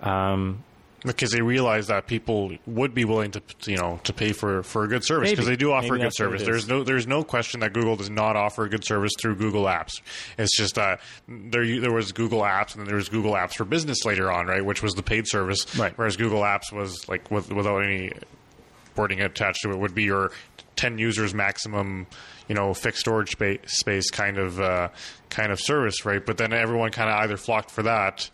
Um, because they realize that people would be willing to you know to pay for, for a good service because they do offer Maybe a good that's what it service. There's no there's no question that Google does not offer a good service through Google Apps. It's just that there there was Google Apps and then there was Google Apps for Business later on, right, which was the paid service. Right. Whereas Google Apps was like with, without any boarding attached to it would be your 10 users maximum you know fixed storage space, space kind of uh, kind of service right? But then everyone kind of either flocked for that.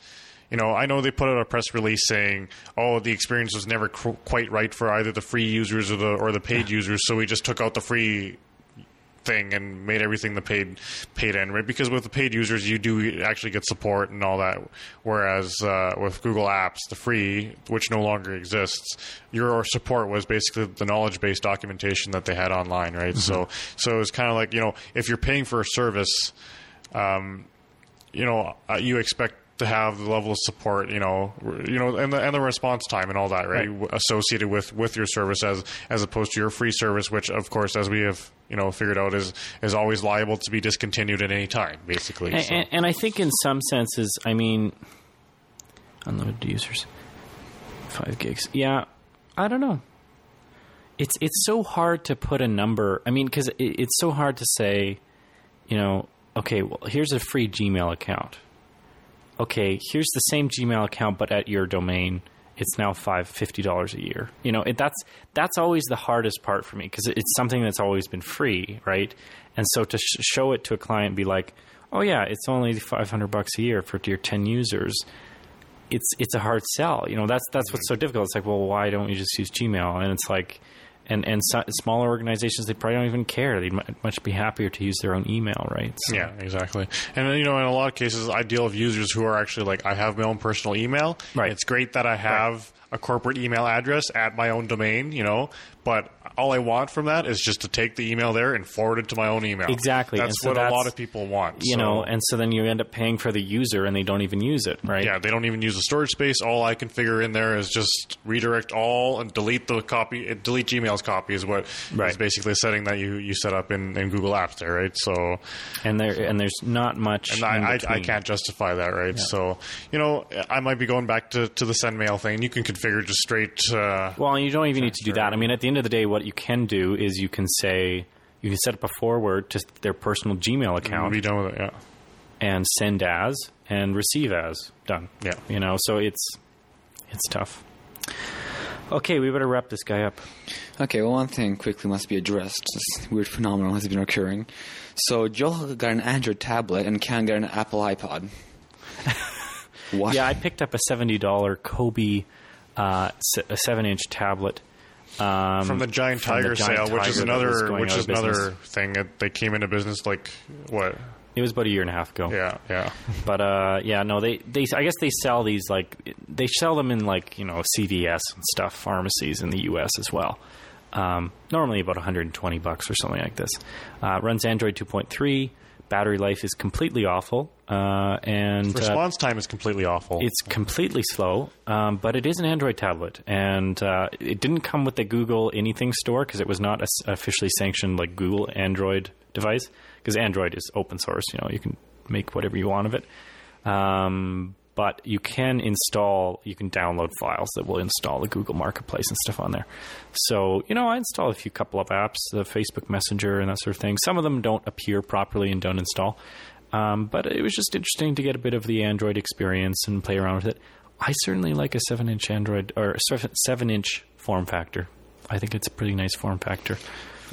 You know i know they put out a press release saying oh the experience was never qu- quite right for either the free users or the or the paid users so we just took out the free thing and made everything the paid paid end right? Because with the paid users you do actually get support and all that. Whereas uh, with Google Apps the free which no longer exists your support was basically the knowledge based documentation that they had online right? So so it's kind of like you know if you're paying for a service um, you know uh, you expect to have the level of support, you know, you know, and the and the response time and all that, right, w associated with with your service as as opposed to your free service, which of course, as we have you know figured out, is is always liable to be discontinued at any time, basically. and, so. and, and I think in some senses, I mean, unlimited users, five gigs. Yeah, I don't know. It's it's so hard to put a number. I mean, because it, it's so hard to say, you know, okay, well, here's a free Gmail account. Okay, here's the same Gmail account, but at your domain, it's now five fifty dollars a year. You know, it, that's that's always the hardest part for me because it's something that's always been free, right? And so to sh- show it to a client, and be like, oh yeah, it's only five hundred bucks a year for your ten users. It's it's a hard sell. You know, that's that's what's mm-hmm. so difficult. It's like, well, why don't you just use Gmail? And it's like, and and so, smaller organizations they probably don't even care. They'd mu- much be happier to use their own email, right? So, Yeah, exactly. And you know, in a lot of cases, I deal with users who are actually like, I have my own personal email. Right. It's great that I have a corporate email address at my own domain, you know, but all I want from that is just to take the email there and forward it to my own email. Exactly. That's so what a lot of people want. You So- know, and so then you end up paying for the user, and they don't even use it, right? Yeah, they don't even use the storage space. All I configure in there is just redirect all and delete the copy. uh, Delete Gmail's copy is what is Right. basically a setting that you, you set up in, in Google Apps there, right? So, And there and there's not much. and I, I, I can't justify that, right? So, you know, I might be going back to, to the Sendmail thing. You can configure just straight. Uh, Well, you don't even need to do that. I mean, at the end of the day, what you can do is you can say you can set up a forward to their personal Gmail I'll account be done with it. Yeah. and send as and receive as done. Yeah. you know, so it's it's tough. Okay, we better wrap this guy up. Okay, well, one thing quickly must be addressed. This weird phenomenon has been occurring. So, Joel got an Android tablet and Ken got an Apple iPod. (laughs) what? Yeah, I picked up a seventy dollar Coby uh, a seven inch tablet. Um, From the Giant from the Tiger Giant sale, which is Tiger that was another which is another thing that they came into business like what? It was about a year and a half ago. Yeah, yeah. But uh, yeah, no, they, they I guess they sell these like they sell them in like you know CVS and stuff pharmacies in the U.S. as well. Um, normally about 120 bucks or something like this. Uh, runs Android 2.3. Battery life is completely awful, uh, and uh, Response time is completely awful. it's completely slow, um, but it is an Android tablet, and uh, it didn't come with the Google Anything store because it was not a s officially sanctioned like Google Android device. Because Android is open source, you know, you can make whatever you want of it. Um, but you can install, you can download files that will install the Google Marketplace and stuff on there. So, you know, I install a few couple of apps, the Facebook Messenger and that sort of thing. Some of them don't appear properly and don't install. Um, but it was just interesting to get a bit of the Android experience and play around with it. I certainly like a seven inch Android or seven inch form factor. I think it's a pretty nice form factor.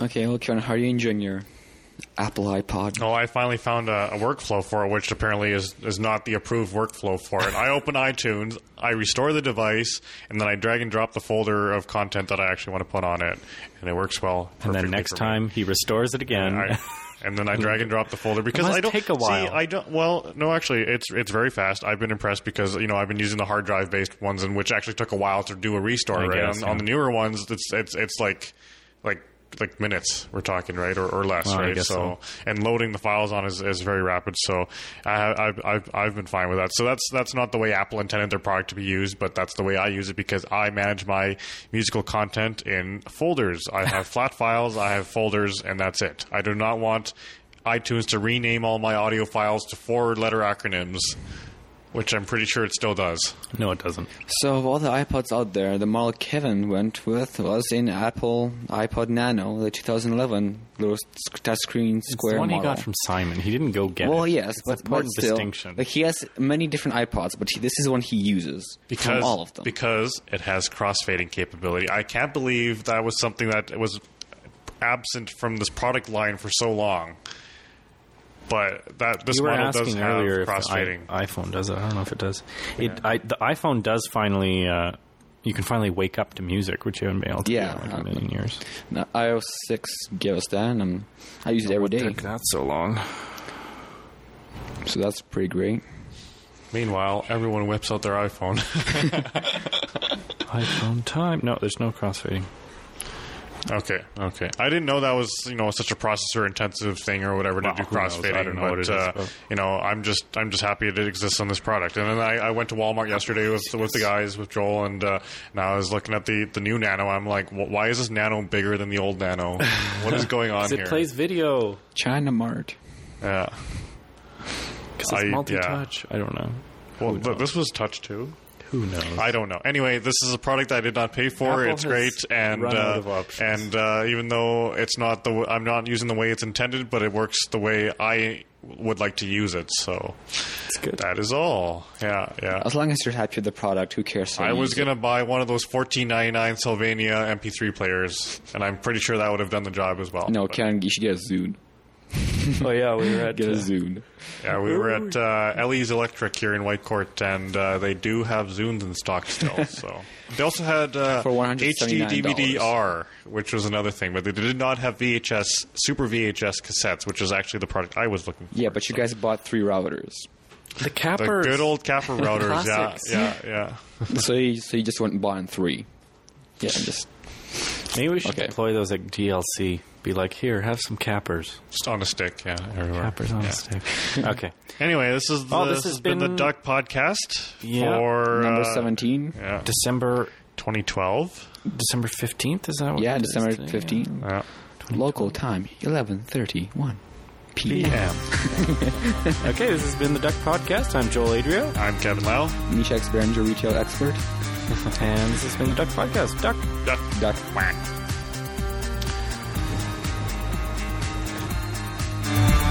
Okay, well, Karen, how are you enjoying your Apple iPod. Oh, I finally found a, a workflow for it, which apparently is, is not the approved workflow for it. I open iTunes, I restore the device, and then I drag and drop the folder of content that I actually want to put on it, and it works well. And then next for me. time he restores it again. I, and then I drag and drop the folder because must I don't take a while. See, I don't. Well, no, actually, it's it's very fast. I've been impressed because you know I've been using the hard drive based ones, and which actually took a while to do a restore. I right guess, on, on the newer ones, it's it's it's like like like minutes we're talking right or, or less Well, right? guess so. and loading the files on is, is very rapid. So I, I've, I've I've been fine with that. So that's that's not the way Apple intended their product to be used but that's the way I use it because I manage my musical content in folders. I have (laughs) flat files I have folders and that's it. I do not want iTunes to rename all my audio files to four letter acronyms which I'm pretty sure it still does no, it doesn't. So of all the iPods out there, the model Kevin went with was an Apple iPod Nano, the 2011 little touchscreen It's square the one model. he got from Simon. He didn't go get well, it. yes, It's but, an but still, distinction. like he has many different iPods, but he, this is the one he uses because from all of them. because it has crossfading capability. I can't believe that was something that was absent from this product line for so long. But that this you were model does asking have earlier if the crossfading. i- iPhone does it. I don't know if it does. It I, the iPhone does finally. Uh, you can finally wake up to music, which you haven't been able to Yeah, do in like a million years. Now, iOS 6 gave us that, and um, I use it every day, Took that so long? so that's pretty great. Meanwhile, everyone whips out their iPhone. (laughs) (laughs) iPhone time. No, there's no crossfading. Okay, okay. I didn't know that was you know such a processor intensive thing or whatever to Well, do who knows? crossfading. I don't know but what it is, uh, but- you know, I'm just I'm just happy it exists on this product. And then I, I went to Walmart yesterday with with the guys with Joel, and uh, now I was looking at the the new Nano. I'm like, why is this Nano bigger than the old Nano? What is going on (laughs) 'Cause here? it plays video. China Mart. yeah. (laughs) Because I- it's yeah. multi-touch. I don't know. Well, Who th- this was touch too. Who knows? I don't know. Anyway, this is a product I did not pay for. Apple it's has great, and run uh, of and uh, even though it's not the, w- I'm not using the way it's intended, but it works the way I would like to use it. So it's good. that is all. Yeah, yeah. As long as you're happy with the product, who cares? I was gonna buy one of those 14.99 Sylvania MP3 players, and I'm pretty sure that would have done the job as well. No, But, Ken, you should get a Zune. (laughs) oh yeah, we were at. Get a uh, Zune. Yeah, we were at uh, Ellie's Electric here in Whitecourt, and uh, they do have Zunes in stock still. (laughs) So they also had uh, For HD DVD R, which was another thing, but they did not have VHS Super VHS cassettes, which is actually the product I was looking for. Yeah, but you So- guys bought three routers, the capper, the good old capper routers, yeah, yeah, yeah. (laughs) so you, so you just went and bought in three. Yeah, just Maybe we should Okay. deploy those at DLC. Be like, here, have some cappers. Just on a stick, yeah, everywhere. Cappers on Yeah. a stick. (laughs) Okay. Anyway, this is the, Oh, this this has has been, the Duck Podcast Yeah. for number uh, seventeen. Yeah, December 2012. December fifteenth. Is that what? Yeah, it is December today? fifteenth. Yeah. Local time, eleven thirty-one p.m. PM. (laughs) okay, this has been the Duck Podcast. I'm Joel Adrio, I'm Kevin Lau. Misha Behringer, retail expert. (laughs) and this has been the Duck Podcast. Duck. Duck. Duck. Quack. Bye.